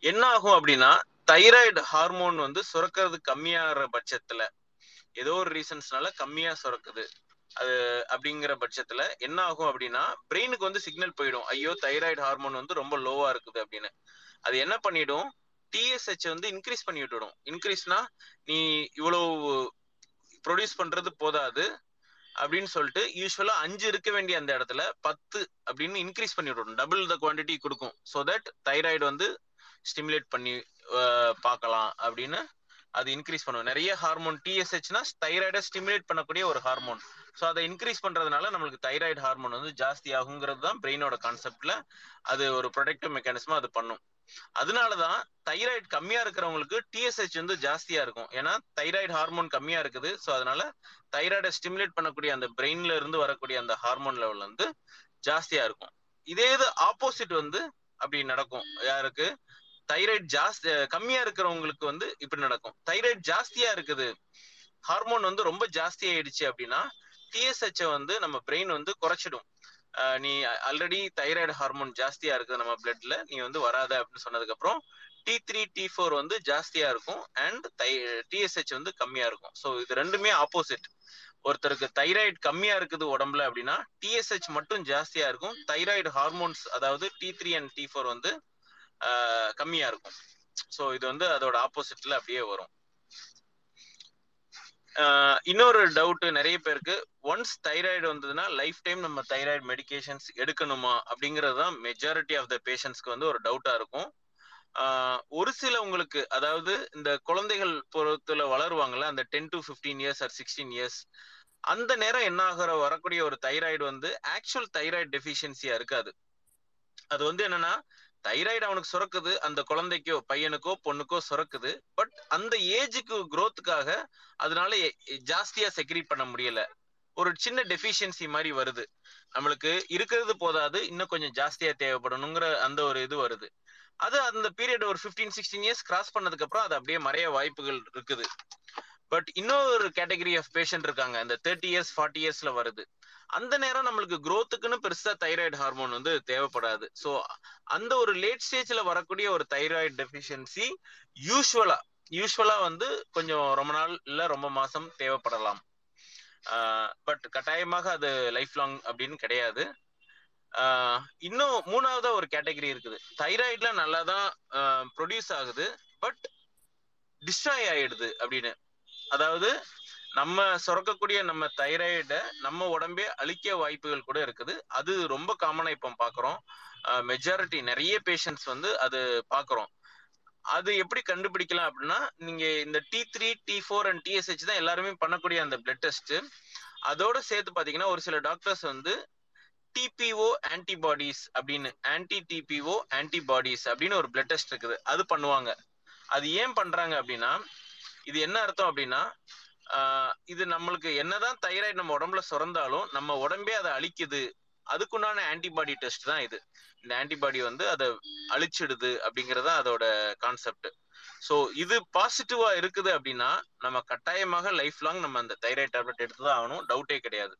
Speaker 2: என்ன ஆகும் அப்படின்னா தைராய்டு ஹார்மோன் வந்து சுரக்கிறது கம்மியாகிற பட்சத்துல ஏதோ ஒரு ரீசன்ஸ்னால கம்மியா சுரக்குது. அது அப்படிங்கிற பட்சத்துல என்ன ஆகும் அப்படின்னா பிரெயினுக்கு வந்து சிக்னல் போயிடும். ஐயோ தைராய்டு ஹார்மோன் வந்து ரொம்ப லோவா இருக்குது அப்படின்னு. அது என்ன பண்ணிடும்? டிஎஸ்ஹெச் வந்து இன்க்ரீஸ் பண்ணி விட்டுடும். இன்க்ரீஸ்னா நீ இவ்வளவு ப்ரொடியூஸ் பண்றது போதாது அப்படின்னு சொல்லிட்டு யூஸ்வலா அஞ்சு இருக்க வேண்டிய அந்த இடத்துல பத்து அப்படின்னு இன்க்ரீஸ் பண்ணி விடணும் டபுள் த குவாண்டிட்டி கொடுக்கும். ஸோ தட் தைராய்டு வந்து ஸ்டிமுலேட் பண்ணி பார்க்கலாம் அப்படின்னு அது இன்க்ரீஸ் பண்ணும். நிறைய ஹார்மோன் டிஎஸ்ஹெச்னா தைராய்டை ஸ்டிமுலேட் பண்ணக்கூடிய ஒரு ஹார்மோன் ஸோ அதை இன்க்ரீஸ் பண்றதுனால நம்மளுக்கு தைராய்டு ஹார்மோன் வந்து ஜாஸ்தி ஆகுங்கிறது தான் பிரெயினோட கான்செப்ட்ல அது ஒரு ப்ரொடக்டிவ் மெக்கானிசமா அது பண்ணும். அதனாலதான் தைராய்டு கம்மியா இருக்கிறவங்களுக்கு டிஎஸ்ஹெச் வந்து ஜாஸ்தியா இருக்கும். ஏன்னா தைராய்டு ஹார்மோன் கம்மியா இருக்குது. ஸோ அதனால தைராய்டை ஸ்டிமுலேட் பண்ணக்கூடிய அந்த பிரெயின்ல இருந்து வரக்கூடிய அந்த ஹார்மோன் லெவல் வந்து ஜாஸ்தியா இருக்கும். இதே இது ஆப்போசிட் வந்து அப்படி நடக்கும். யாருக்கு? தைராய்டு ஜாஸ்தி கம்மியா இருக்கிறவங்களுக்கு வந்து இப்படி நடக்கும். தைராய்டு ஜாஸ்தியா இருக்குது. ஹார்மோன் வந்து ரொம்ப ஜாஸ்தி ஆயிடுச்சு அப்படின்னா டிஎஸ்ஹெச் வந்து நம்ம பிரெயின் வந்து குறைச்சிடும். நீ ஆல்ரெடி தைராய்டு ஹார்மோன் ஜாஸ்தியா இருக்குது நம்ம பிளட்ல நீ வந்து வராத அப்படின்னு சொன்னதுக்கு அப்புறம் டி த்ரீ டி ஃபோர் வந்து ஜாஸ்தியா இருக்கும் அண்ட் தை டிஎஸ்ஹெச் வந்து கம்மியா இருக்கும். ஸோ இது ரெண்டுமே ஆப்போசிட் ஒருத்தருக்கு தைராய்டு கம்மியா இருக்குது உடம்புல அப்படின்னா டிஎஸ்ஹெச் மட்டும் ஜாஸ்தியா இருக்கும். தைராய்டு ஹார்மோன்ஸ் அதாவது T three and T four வந்து கம்மியா இருக்கும். ஸோ இது வந்து அதோட ஆப்போசிட்ல அப்படியே வரும். ஆஹ், இன்னொரு டவுட் நிறைய பேருக்கு ஒன்ஸ் தைராய்டு வந்ததுன்னா லைஃப் டைம் நம்ம தைராய்டு மெடிக்கேஷன்ஸ் எடுக்கணுமா? அப்படிங்கிறது தான் மெஜாரிட்டி ஆஃப் த பேஷண்ட்ஸ்க்கு வந்து ஒரு டவுட்டா இருக்கும். ஆஹ், ஒரு சிலவங்களுக்கு அதாவது இந்த குழந்தைகள் பொறுத்துல வளருவாங்கல்ல அந்த ten to fifteen years or sixteen years அந்த நேரம் என்ன ஆகிற வரக்கூடிய ஒரு தைராய்டு வந்து ஆக்சுவல் தைராய்டு டெஃபிஷியன்சியா இருக்காது. அது வந்து என்னன்னா தைராய்டு அவனுக்கு சுரக்குது அந்த குழந்தைக்கோ பையனுக்கோ பொண்ணுக்கோ சுரக்குது. பட் அந்த ஏஜுக்கு குரோத்துக்காக அதனால ஜாஸ்தியா செக்ரீட் பண்ண முடியல. ஒரு சின்ன டெஃபிஷியன்சி மாதிரி வருது. நம்மளுக்கு இருக்கிறது போதாது இன்னும் கொஞ்சம் ஜாஸ்தியா தேவைப்படணுங்கிற அந்த ஒரு இது வருது. அது அந்த பீரியட் ஒரு 15 சிக்ஸ்டீன் இயர்ஸ் கிராஸ் பண்ணதுக்கு அப்புறம் அது அப்படியே மறைய வாய்ப்புகள் இருக்குது. பட் இன்னொரு கேட்டகரி ஆஃப் பேஷண்ட் இருக்காங்க. இந்த தேர்ட்டி இயர்ஸ் ஃபார்ட்டி இயர்ஸ்ல வருது. அந்த நேரம் நம்மளுக்கு குரோத்துக்குன்னு பெருசா தைராய்டு ஹார்மோன் வந்து தேவைப்படாது. ஸோ அந்த ஒரு லேட் ஸ்டேஜ்ல வரக்கூடிய ஒரு தைராய்டு டெஃபிஷியன்சி யூஸ்வலா யூஸ்வலா வந்து கொஞ்சம் ரொம்ப நாள் இல்ல ரொம்ப மாசம் தேவைப்படலாம். பட் கட்டாயமாக அது லைஃப் லாங் அப்படின்னு கிடையாது. ஆஹ் இன்னும் மூணாவதா ஒரு கேட்டகரி இருக்குது. தைராய்டுல நல்லா தான் ப்ரொடியூஸ் ஆகுது பட் டிஸ்ட்ராய் ஆயிடுது அப்படின்னு. அதாவது நம்ம சுரக்கக்கூடிய நம்ம தைராய்டை நம்ம உடம்பே அழிக்க வாய்ப்புகள் கூட இருக்குது. அது ரொம்ப காமனா இப்போ பாக்குறோம். மெஜாரிட்டி நிறைய பேஷண்ட்ஸ் வந்து அது பாக்குறோம். அது எப்படி கண்டுபிடிக்கலாம் அப்படின்னா நீங்க இந்த T three T four and TSH தான் எல்லாருமே பண்ணக்கூடிய அந்த பிளட் டெஸ்ட் அதோட சேர்த்து பாத்தீங்கன்னா ஒரு சில டாக்டர்ஸ் வந்து டிபிஓ ஆன்டிபாடிஸ் அப்படின்னு ஆன்டி டிபிஓ ஆன்டிபாடிஸ் அப்படின்னு ஒரு பிளட் டெஸ்ட் இருக்குது. அது பண்ணுவாங்க. அது ஏன் பண்றாங்க அப்படின்னா இது என்ன அர்த்தம் அப்படின்னா இது நம்மளுக்கு என்னதான் தைராய்டு நம்ம உடம்புல சுரந்தாலும் நம்ம உடம்பே அதை அழிக்குது. அதுக்குண்டான ஆன்டிபாடி டெஸ்ட் தான் இது. இந்த ஆன்டிபாடி வந்து அதை அழிச்சிடுது அப்படிங்கறத அதோட கான்செப்ட் ஸோ இது பாசிட்டிவா இருக்குது அப்படின்னா நம்ம கட்டாயமாக லைஃப் லாங் நம்ம அந்த தைராய்டு டேப்லெட் எடுத்து தான் ஆகணும் டவுட்டே கிடையாது.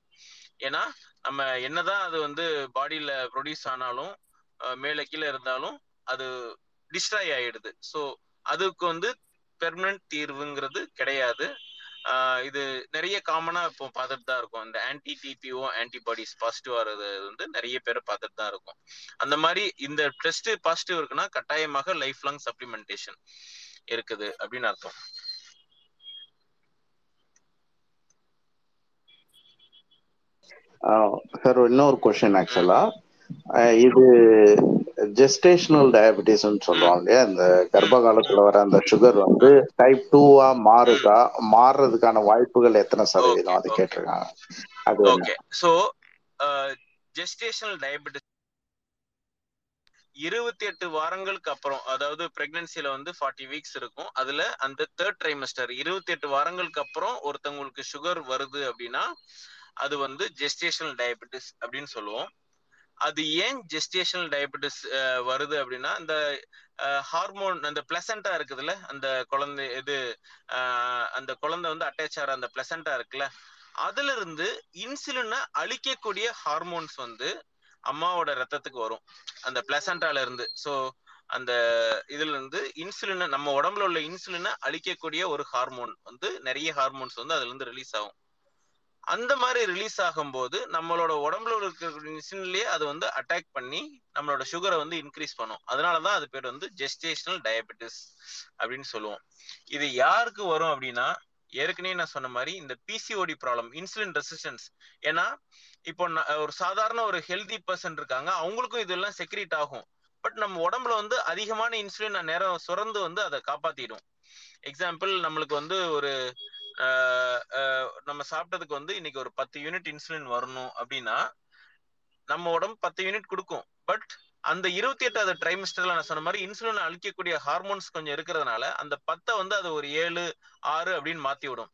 Speaker 2: ஏன்னா நம்ம என்னதான் அது வந்து பாடியில ப்ரொடியூஸ் ஆனாலும் மேலே கீழே இருந்தாலும் அது டிஸ்ட்ராய் ஆயிடுது. ஸோ அதுக்கு வந்து பெர்மனன்ட் தீர்வுங்கிறது கிடையாது. இது நிறைய காமனா இப்போ பார்த்துட்டு தான் இருக்கும். இந்த ஆன்டி டிபிஓ ஆன்டிபாடிஸ் பாசிட்டிவ் வர்றது வந்து நிறைய பேர் பார்த்துட்டு தான் இருக்கும். அந்த மாதிரி இந்த டெஸ்ட் பாசிட்டிவ் இருக்குன்னா கட்டாயமாக லைஃப் லாங் சப்ளிமெண்டேஷன் இருக்குது அப்படின்னு அர்த்தம்.
Speaker 1: சார் இன்னொரு கொஸ்டின் ஆக்சுவலா இது ஜெஸ்டேஷனல் டயபிட்டிஸ்ன்னு சொல்லுவாங்க இல்லையா? இந்த கர்ப்ப காலத்துல வர அந்த சுகர் வந்து டைப் டூவா மாறுதா மாறுறதுக்கான வாய்ப்புகள் எத்தனை சதவீதம்? அது கேட்டிருக்காங்க. அது
Speaker 2: ஓகே சோ ஜெஸ்டேஷனல் டயபிட்டிஸ் இருபத்தி எட்டு வாரங்களுக்கு அப்புறம் அதாவது பிரெக்னன்சில வந்து ஃபார்ட்டி வீக்ஸ் இருக்கும். அதுல அந்த தேர்ட் ட்ரைமஸ்டர் இருபத்தி எட்டு வாரங்களுக்கு அப்புறம் ஒருத்தவங்களுக்கு சுகர் வருது அப்படின்னா அது வந்து ஜெஸ்டேஷனல் டயபிட்டிஸ் அப்படின்னு சொல்லுவோம். அது ஏன் ஜெஸ்டேஷனல் டயபெட்டிஸ் வருது அப்படின்னா அந்த ஹார்மோன் அந்த பிளசண்டா இருக்குதுல்ல அந்த குழந்தை இது அந்த குழந்தை வந்து அட்டாச் ஆகிற அந்த பிளசண்டா இருக்குல்ல அதுல இருந்து இன்சுலினை அழிக்கக்கூடிய ஹார்மோன்ஸ் வந்து அம்மாவோட ரத்தத்துக்கு வரும் அந்த பிளசண்டால இருந்து ஸோ அந்த இதுல இருந்து இன்சுலினை நம்ம உடம்புல உள்ள இன்சுலினை அழிக்கக்கூடிய ஒரு ஹார்மோன் வந்து நிறைய ஹார்மோன்ஸ் வந்து அதுல இருந்து ரிலீஸ் ஆகும். அந்த மாதிரி ரிலீஸ் ஆகும்போது நம்மளோட உடம்புல இருக்கிற இன்சுலின்லயே அது வந்து அட்டாக் பண்ணி நம்மளோட சுகரை வந்து இன்க்ரீஸ் பண்ணும். அதனாலதான் அது பேர் வந்து ஜெஸ்டேஷனல் டயபெட்டிஸ் அப்படின்னு சொல்லுவோம். இது யாருக்கு வரும் அப்படின்னா ஏற்கனவே நான் சொன்ன மாதிரி இந்த பிசிஓடி ப்ராப்ளம் இன்சுலின் ரெசிஸ்டன்ஸ் ஏன்னா இப்போ ஒரு சாதாரண ஒரு ஹெல்தி பர்சன் இருக்காங்க அவங்களுக்கும் இதெல்லாம் செக்ரீட் ஆகும். பட் நம்ம உடம்புல வந்து அதிகமான இன்சுலின் நேரம் சுரந்து வந்து அதை காப்பாத்திடும். எக்ஸாம்பிள் நம்மளுக்கு வந்து ஒரு நம்ம சாப்பிட்டதுக்கு வந்து இன்னைக்கு ஒரு பத்து யூனிட் இன்சுலின் வரணும் அப்படின்னா நம்ம உடம்பு பத்து யூனிட் கொடுக்கும். பட் அந்த இருபத்தி எட்டாவது ட்ரைமிஸ்டர்ல நான் சொன்ன மாதிரி இன்சுலின் அழிக்கக்கூடிய ஹார்மோன்ஸ் கொஞ்சம் இருக்கிறதுனால அந்த பத்தை வந்து அது ஒரு ஏழு ஆறு அப்படின்னு மாத்தி விடும்.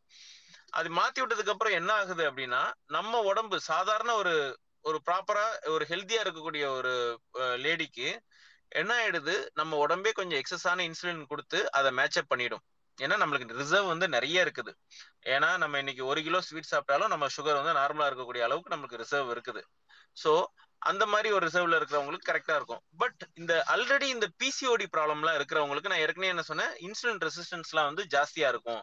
Speaker 2: அது மாத்தி விட்டதுக்கு அப்புறம் என்ன ஆகுது அப்படின்னா நம்ம உடம்பு சாதாரண ஒரு ஒரு ப்ராப்பரா ஒரு ஹெல்த்தியா இருக்கக்கூடிய ஒரு லேடிக்கு என்ன ஆயிடுது? நம்ம உடம்பே கொஞ்சம் எக்ஸஸான இன்சுலின் கொடுத்து அதை மேட்சப் பண்ணிடும். ஏன்னா நம்மளுக்கு ரிசர்வ் வந்து நிறைய இருக்குது. ஏன்னா நம்ம இன்னைக்கு ஒரு கிலோ ஸ்வீட் சாப்பிட்டாலும் நம்ம சுகர் வந்து நார்மலா இருக்கக்கூடிய அளவுக்கு நம்மளுக்கு ரிசர்வ் இருக்குது. ஸோ அந்த மாதிரி ஒரு ரிசர்வ்ல இருக்கிறவங்களுக்கு கரெக்டா இருக்கும். பட் இந்த ஆல்ரெடி இந்த பிசிஓடி ப்ராப்ளம்லாம் இருக்கிறவங்களுக்கு நான் ஏற்கனவே என்ன சொன்னேன்? இன்சுலின் ரெசிஸ்டன்ஸ்லாம் வந்து ஜாஸ்தியா இருக்கும்.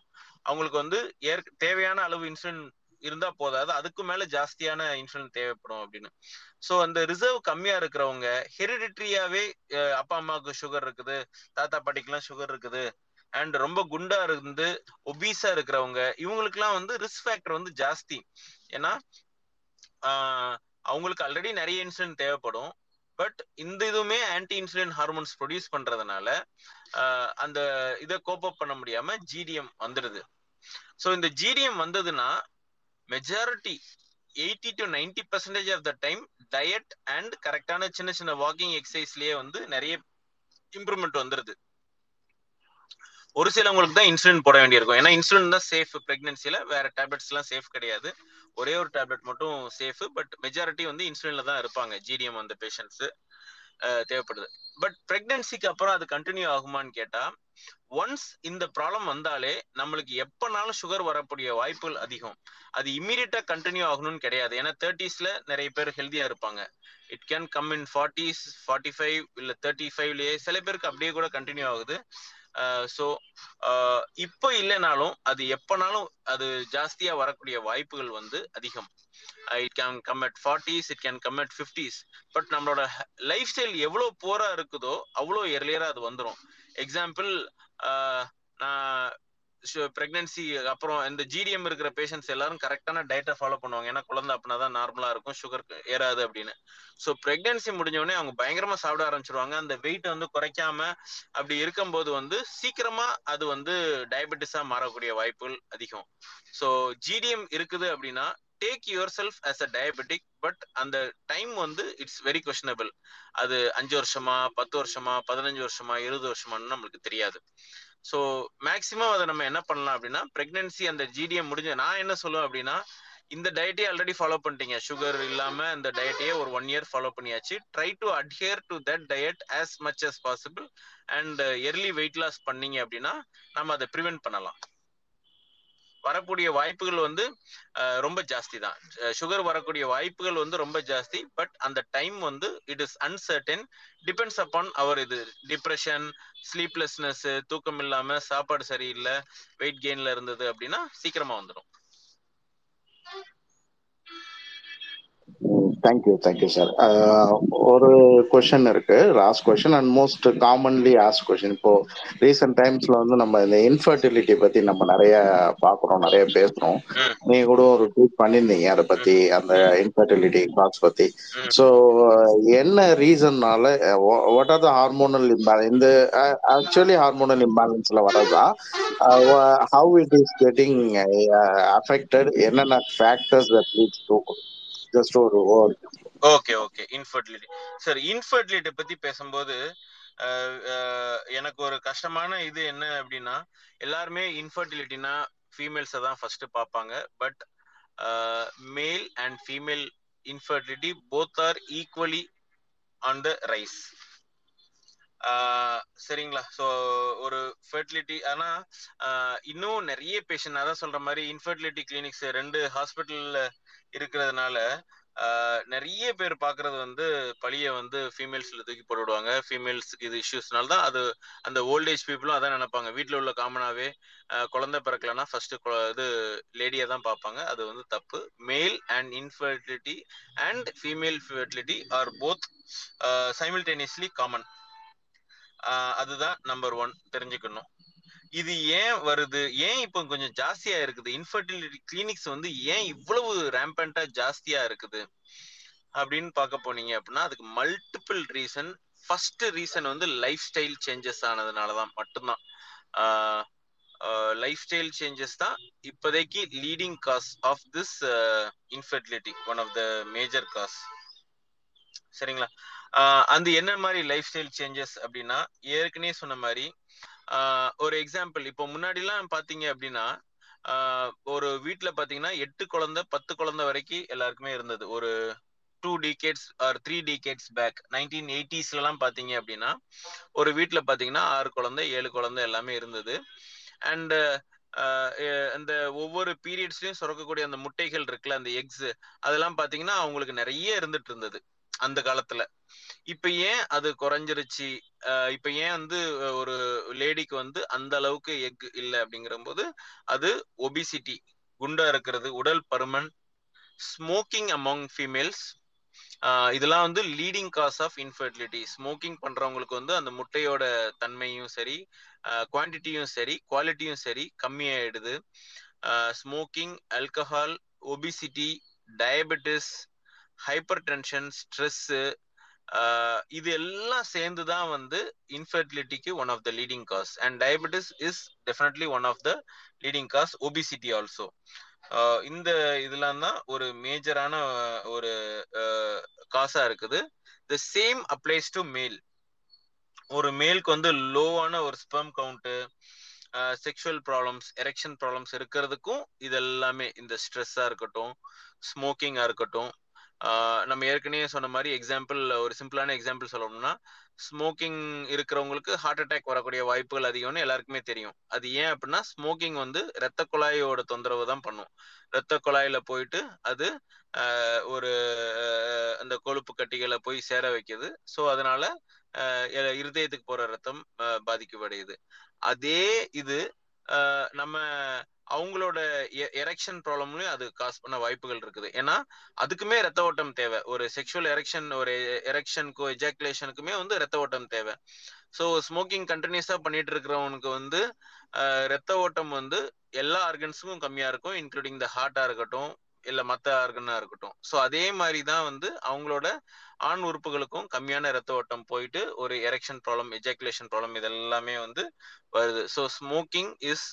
Speaker 2: அவங்களுக்கு வந்து ஏற் தேவையான அளவு இன்சுலின் இருந்தா போதாது. அதுக்கு மேல ஜாஸ்தியான இன்சுலின் தேவைப்படும் அப்படின்னு. ஸோ அந்த ரிசர்வ் கம்மியா இருக்கிறவங்க ஹெரிடிட்ரியாவே அப்பா அம்மாவுக்கு சுகர் இருக்குது தாத்தா பாட்டிக்கெல்லாம் சுகர் இருக்குது அண்ட் ரொம்ப குண்டா இருந்து ஒபீஸா இருக்கிறவங்க இவங்களுக்குலாம் வந்து ரிஸ்க் ஃபேக்டர் வந்து ஜாஸ்தி. ஏன்னா அவங்களுக்கு ஆல்ரெடி நிறைய இன்சுலின் தேவைப்படும். பட் இந்த இதுவுமே ஆன்டி இன்சுலின் ஹார்மோன்ஸ் ப்ரொடியூஸ் பண்றதுனால அந்த இதை கோப்பப் பண்ண முடியாம ஜிடிஎம் வந்துடுது. ஸோ இந்த ஜிடிஎம் வந்ததுன்னா majority eighty to ninety percentage of the time diet and கரெக்டான சின்ன சின்ன வாக்கிங் எக்ஸசைஸ்லயே வந்து நிறைய இம்ப்ரூவ்மெண்ட் வந்துருது. ஒரு சிலவங்களுக்கு தான் இன்சுலின் போட வேண்டியிருக்கும். ஏன்னா இன்சுலின் தான் சேஃப் பிரெக்னன்சியில வேற டேப்லெட்ஸ் எல்லாம் சேஃப் கிடையாது. ஒரே ஒரு டேப்லெட் மட்டும் சேஃப் பட் மெஜாரிட்டி வந்து இன்சுலின்ல தான் இருப்பாங்க. ஜிடிஎம் அந்த பேஷண்ட்ஸ் தேவைப்படுது. பட் பிரெக்னன்சிக்கு அப்புறம் அது கண்டினியூ ஆகுமான்னு கேட்டா ஒன்ஸ் இந்த ப்ராப்ளம் வந்தாலே நம்மளுக்கு எப்பனாலும் சுகர் வரக்கூடிய வாய்ப்புகள் அதிகம். அது இம்மீடியட்டா கண்டினியூ ஆகணும்னு கிடையாது. ஏன்னா தேர்ட்டிஸ்ல நிறைய பேர் ஹெல்த்தியா இருப்பாங்க. It can come in forties forty five இல்ல தேர்ட்டி ஃபைவ்லயே சில பேருக்கு அப்படியே கூட கண்டினியூ ஆகுது. ஸோ இப்போ இல்லைனாலும் அது எப்பனாலும் அது ஜாஸ்தியா வரக்கூடிய வாய்ப்புகள் வந்து அதிகம். It can come at forties it can come at fifties but நம்மளோட லைஃப் ஸ்டைல் எவ்வளோ போரா இருக்குதோ அவ்வளோ எர்லியரா அது வந்துடும் எக்ஸாம்பிள் நான் பிரெக்னன்சி அப்புறம் இந்த ஜிடிஎம் இருக்கிற பேஷண்ட்ஸ் எல்லாரும் கரெக்டான டயட்டை ஃபாலோ பண்ணுவாங்க. ஏன்னா குழந்தை அப்படின்னா தான் நார்மலா இருக்கும் சுகர் ஏறாது அப்படின்னு. ஸோ பிரெக்னன்சி முடிஞ்ச உடனே அவங்க பயங்கரமா சாப்பிட ஆரம்பிச்சிருவாங்க. அந்த வெயிட் வந்து குறைக்காம அப்படி இருக்கும்போது வந்து சீக்கிரமா அது வந்து டயபெட்டிஸா மாறக்கூடிய வாய்ப்புகள் அதிகம். ஸோ ஜிடிஎம் இருக்குது அப்படின்னா take yourself as a diabetic but அந்த டைம் வந்து இட்ஸ் வெரி கொஷனபிள் அது அஞ்சு வருஷமா பத்து வருஷமா பதினஞ்சு வருஷமா இருபது வருஷமான்னு நம்மளுக்கு தெரியாது. ஸோ மேக்சிமம் அதை நம்ம என்ன பண்ணலாம் அப்படின்னா பிரெக்னன்சி அந்த ஜிடிஎம் முடிஞ்ச நான் என்ன சொல்லுவேன் அப்படின்னா இந்த டயட்டே ஆல்ரெடி ஃபாலோ பண்ணிட்டீங்க. சுகர் இல்லாம இந்த டயட்டையே ஒரு ஒன் இயர் ஃபாலோ பண்ணியாச்சு. Try to adhere to that diet as much as possible and early weight loss பண்ணீங்க அப்படின்னா நம்ம அதை ப்ரிவென்ட் பண்ணலாம். வரக்கூடிய வாய்ப்புகள் வந்து ரொம்ப ஜாஸ்தி தான் சுகர் வரக்கூடிய வாய்ப்புகள் வந்து ரொம்ப ஜாஸ்தி. பட் அந்த டைம் வந்து it is uncertain depends upon our இது டிப்ரெஷன் ஸ்லீப்லெஸ்னஸ் தூக்கம் இல்லாம சாப்பாடு சரியில்லை வெயிட் கெயின்ல இருந்தது அப்படின்னா சீக்கிரமா வந்துடும்
Speaker 3: thank you thank you sir ஒரு கொஷன் இருக்கு. Last question and most commonly ask question இப்போ ரீசெண்ட் டைம்ஸ்ல வந்து நம்ம இந்த இன்ஃபர்டிலிட்டி பத்தி நம்ம நிறைய பாக்குறோம் நிறைய பேசுறோம். நீங்க கூட ஒரு ட்வீட் பண்ணிருந்தீங்க அதை பத்தி அந்த இன்ஃபர்டிலிட்டி காஸ் பத்தி. ஸோ என்ன ரீசன்னால what are the hormonal imbalance இந்த ஆக்சுவலி ஹார்மோனல் இம்பேலன்ஸ்ல வரதா how it is getting affected என்னென்ன factors that leads to just ஒரு
Speaker 2: okay okay infertility sir infertility பத்தி பேசும்போது எனக்கு ஒரு கஷ்டமான இது என்ன அப்படின்னா எல்லாருமே இன்ஃபர்டிலிட்டினா ஃபீமேல்ஸை தான் ஃபர்ஸ்ட் பார்ப்பாங்க. But male and female infertility both are equally on the rise சரிங்களா. ஸோ ஒரு ஃபெர்டிலிட்டி ஆனா இன்னும் நிறைய பேஷண்ட் அதான் சொல்ற மாதிரி இன்ஃபர்டிலிட்டி கிளினிக்ஸ் ரெண்டு ஹாஸ்பிட்டல்ல இருக்கிறதுனால நிறைய பேர் பாக்குறது வந்து பழிய வந்து ஃபீமேல்ஸ்ல தூக்கி போட்டு விடுவாங்க ஃபீமேல்ஸுக்கு இது இஷ்யூஸ்னால தான் அது அந்த ஓல்டேஜ் பீப்புளும் அதான் நினைப்பாங்க. வீட்டில் உள்ள காமனாவே குழந்தை பிறக்கலன்னா ஃபர்ஸ்ட் இது லேடியா தான் பார்ப்பாங்க. அது வந்து தப்பு. Male and infertility and female fertility are both simultaneously common அதுதான் நம்பர் ஒன் தெரிஞ்சுக்கணும். இது ஏன் வருது? ஏன் இப்போ கொஞ்சம் ஜாஸ்தியா இருக்குது? இன்ஃபர்டிலிட்டி கிளினிக்ஸ் வந்து ஏன் இவ்வளவு ரேம்பண்டா ஜாஸ்தியா இருக்குது? அப்படின்னு பார்க்க போனீங்க அப்படின்னா அதுக்கு மல்டிபிள் ரீசன் ஃபர்ஸ்ட் ரீசன் வந்து லைஃப் ஸ்டைல் சேஞ்சஸ் ஆனதுனால தான் மட்டும்தான் லைஃப் ஸ்டைல் சேஞ்சஸ் தான் இப்போதைக்கு leading cause of this infertility one of the major cause சரிங்களா? அந்த என்ன மாதிரி லைஃப் ஸ்டைல் சேஞ்சஸ் அப்படின்னா ஏற்கனவே சொன்ன மாதிரி ஒரு எக்ஸாம்பிள் இப்போ முன்னாடிலாம் பார்த்தீங்க அப்படின்னா ஒரு வீட்டில் பார்த்தீங்கன்னா எட்டு குழந்தை பத்து குழந்தை வரைக்கும் எல்லாருக்குமே இருந்தது. ஒரு two decades or three decades back nineteen எயிட்டிஸ்லலாம் பார்த்தீங்க அப்படின்னா ஒரு வீட்டில் பார்த்தீங்கன்னா ஆறு குழந்தை ஏழு குழந்தை எல்லாமே இருந்தது. அண்டு அந்த ஒவ்வொரு பீரியட்ஸ்லயும் சுரக்கக்கூடிய அந்த முட்டைகள் இருக்குல்ல அந்த எக்ஸ் அதெல்லாம் பாத்தீங்கன்னா அவங்களுக்கு நிறைய இருந்துட்டு இருந்தது அந்த காலத்துல. இப்ப ஏன் அது குறைஞ்சிருச்சு? இப்ப ஏன் வந்து ஒரு லேடிக்கு வந்து அந்த அளவுக்கு எக் இல்லை அப்படிங்கிற போது அது ஒபிசிட்டி குண்டா இருக்கிறது உடல் பருமன் ஸ்மோக்கிங் அமாங் ஃபீமேல்ஸ் இதெல்லாம் வந்து leading cause of infertility smoking பண்றவங்களுக்கு வந்து அந்த முட்டையோட தன்மையும் சரி குவான்டிட்டியும் சரி குவாலிட்டியும் சரி கம்மியாயிடுது. Smoking alcohol obesity diabetes hypertension stress இது எல்லாம் சேர்ந்து தான் வந்து இன்ஃபர்டிலிட்டிக்கு one of the leading cause and diabetes is definitely one of the leading cause obesity also இந்த இதெல்லாம் தான் ஒரு மேஜரான ஒரு காசா இருக்குது. த சேம் அப்ளைஸ் டு மேல் ஒரு மேலுக்கு வந்து லோவான ஒரு sperm count sexual problems erection problems இருக்கிறதுக்கும் இது எல்லாமே இந்த ஸ்ட்ரெஸ்ஸாக இருக்கட்டும் ஸ்மோக்கிங்காக இருக்கட்டும் நம்ம ஏற்கனவே சொன்ன மாதிரி எக்ஸாம்பிள் ஒரு சிம்பிளான எக்ஸாம்பிள் சொல்லணும்னா ஸ்மோக்கிங் இருக்கிறவங்களுக்கு ஹார்ட் அட்டாக் வரக்கூடிய வாய்ப்புகள் அதிகம்னு எல்லாருக்குமே தெரியும். அது ஏன் அப்படின்னா ஸ்மோக்கிங் வந்து ரத்த குழாயோட தொந்தரவு தான் பண்ணும். ரத்த குழாயில போயிட்டு அது ஒரு அந்த கொழுப்பு கட்டிகளை போய் சேர வைக்குது. ஸோ அதனால இருதயத்துக்கு போற ரத்தம் பாதிக்கப்படையுது அதே இது நம்ம அவங்களோட எரெக்ஷன் ப்ராப்ளம்லயும் அது காஸ் பண்ண வாய்ப்புகள் இருக்குது. ஏன்னா அதுக்குமே ரத்த ஓட்டம் தேவை. ஒரு செக்ஷுவல் எரெக்ஷன் ஒரு எரெக்ஷனுக்கும் எஜாக்குலேஷனுக்குமே வந்து ரத்த ஓட்டம் தேவை. ஸோ ஸ்மோக்கிங் கண்டினியூஸா பண்ணிட்டு இருக்கிறவனுக்கு வந்து ரத்த ஓட்டம் வந்து எல்லா ஆர்கன்ஸுக்கும் கம்மியா இருக்கும் இன்க்ளூடிங் த ஹார்ட்டா இருக்கட்டும் இல்ல மத்த ஆர்கனா இருக்கட்டும். ஸோ அதே மாதிரி தான் வந்து அவங்களோட ஆண் உறுப்புகளுக்கும் கம்மியான ரத்த ஓட்டம் போயிட்டு ஒரு எரெக்ஷன் ப்ராப்ளம் எஜாக்குலேஷன் ப்ராப்ளம் இதெல்லாமே வந்து வருது. ஸோ ஸ்மோக்கிங் இஸ்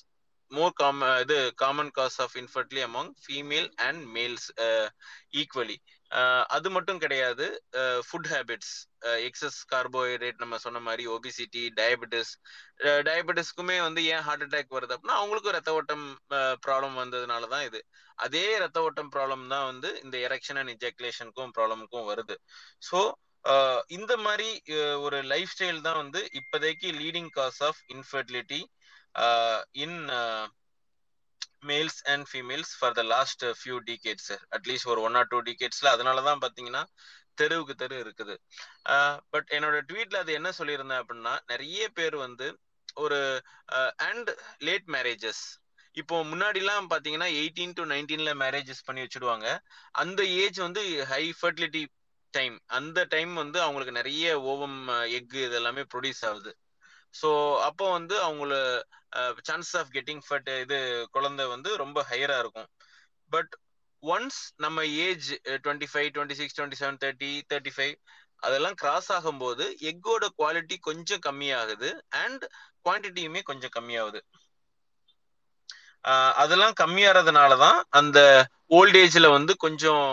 Speaker 2: மோர் காம uh, இது common cause of infertility among female and males equally அது மட்டும் கிடையாது ஃபுட் ஹேபிட்ஸ் எக்ஸஸ் கார்போஹைட்ரேட் நம்ம சொன்ன மாதிரி ஒபிசிட்டி டயபெட்டிஸ் டயபெட்டிஸ்க்குமே வந்து ஏன் ஹார்ட் அட்டாக் வருது அப்படின்னா அவங்களுக்கும் ரத்த ஓட்டம் uh, ப்ராப்ளம் வந்ததுனால தான் இது. அதே ரத்த ஓட்டம் ப்ராப்ளம் தான் வந்து இந்த எரெக்ஷன் அண்ட் இஜாக்குலேஷனுக்கும் ப்ராப்ளமுக்கும் வருது. ஸோ uh, இந்த மாதிரி ஒரு லைஃப் ஸ்டைல் தான் வந்து இப்போதைக்கு leading cause of infertility in males and females for the last few decades at least ஒரு ஒன் ஆர் டூ டிகேட்ஸ்ல அதனால தான் பார்த்தீங்கன்னா தெருவுக்கு தெரு இருக்குது. Uh, பட் என்னோட ட்வீட்ல அது என்ன சொல்லியிருந்தேன் அப்படின்னா நிறைய பேர் வந்து ஒரு அண்ட் லேட் மேரேஜஸ் இப்போ முன்னாடிலாம் பாத்தீங்கன்னா எயிட்டீன் டு நைன்டீன்ல மேரேஜஸ் பண்ணி வச்சுடுவாங்க. அந்த ஏஜ் வந்து ஹை ஃபர்டிலிட்டி டைம் அந்த டைம் வந்து அவங்களுக்கு நிறைய ஓவம் uh, எக் இதெல்லாமே ப்ரொடியூஸ் ஆகுது. ஸோ அப்போ வந்து அவங்கள சான்ஸ் ஆஃப் கெட்டிங் ஃபட் இது குழந்தை வந்து ரொம்ப ஹையரா இருக்கும். பட் ஒன்ஸ் நம்ம age twenty five twenty six twenty seven thirty thirty five அதெல்லாம் கிராஸ் ஆகும்போது எக்கோட குவாலிட்டி கொஞ்சம் கம்மியாகுது அண்ட் குவான்டிட்டியுமே கொஞ்சம் கம்மியாகுது. அதெல்லாம் கம்மியாகிறதுனால தான் அந்த ஏஜ்ல வந்து கொஞ்சம்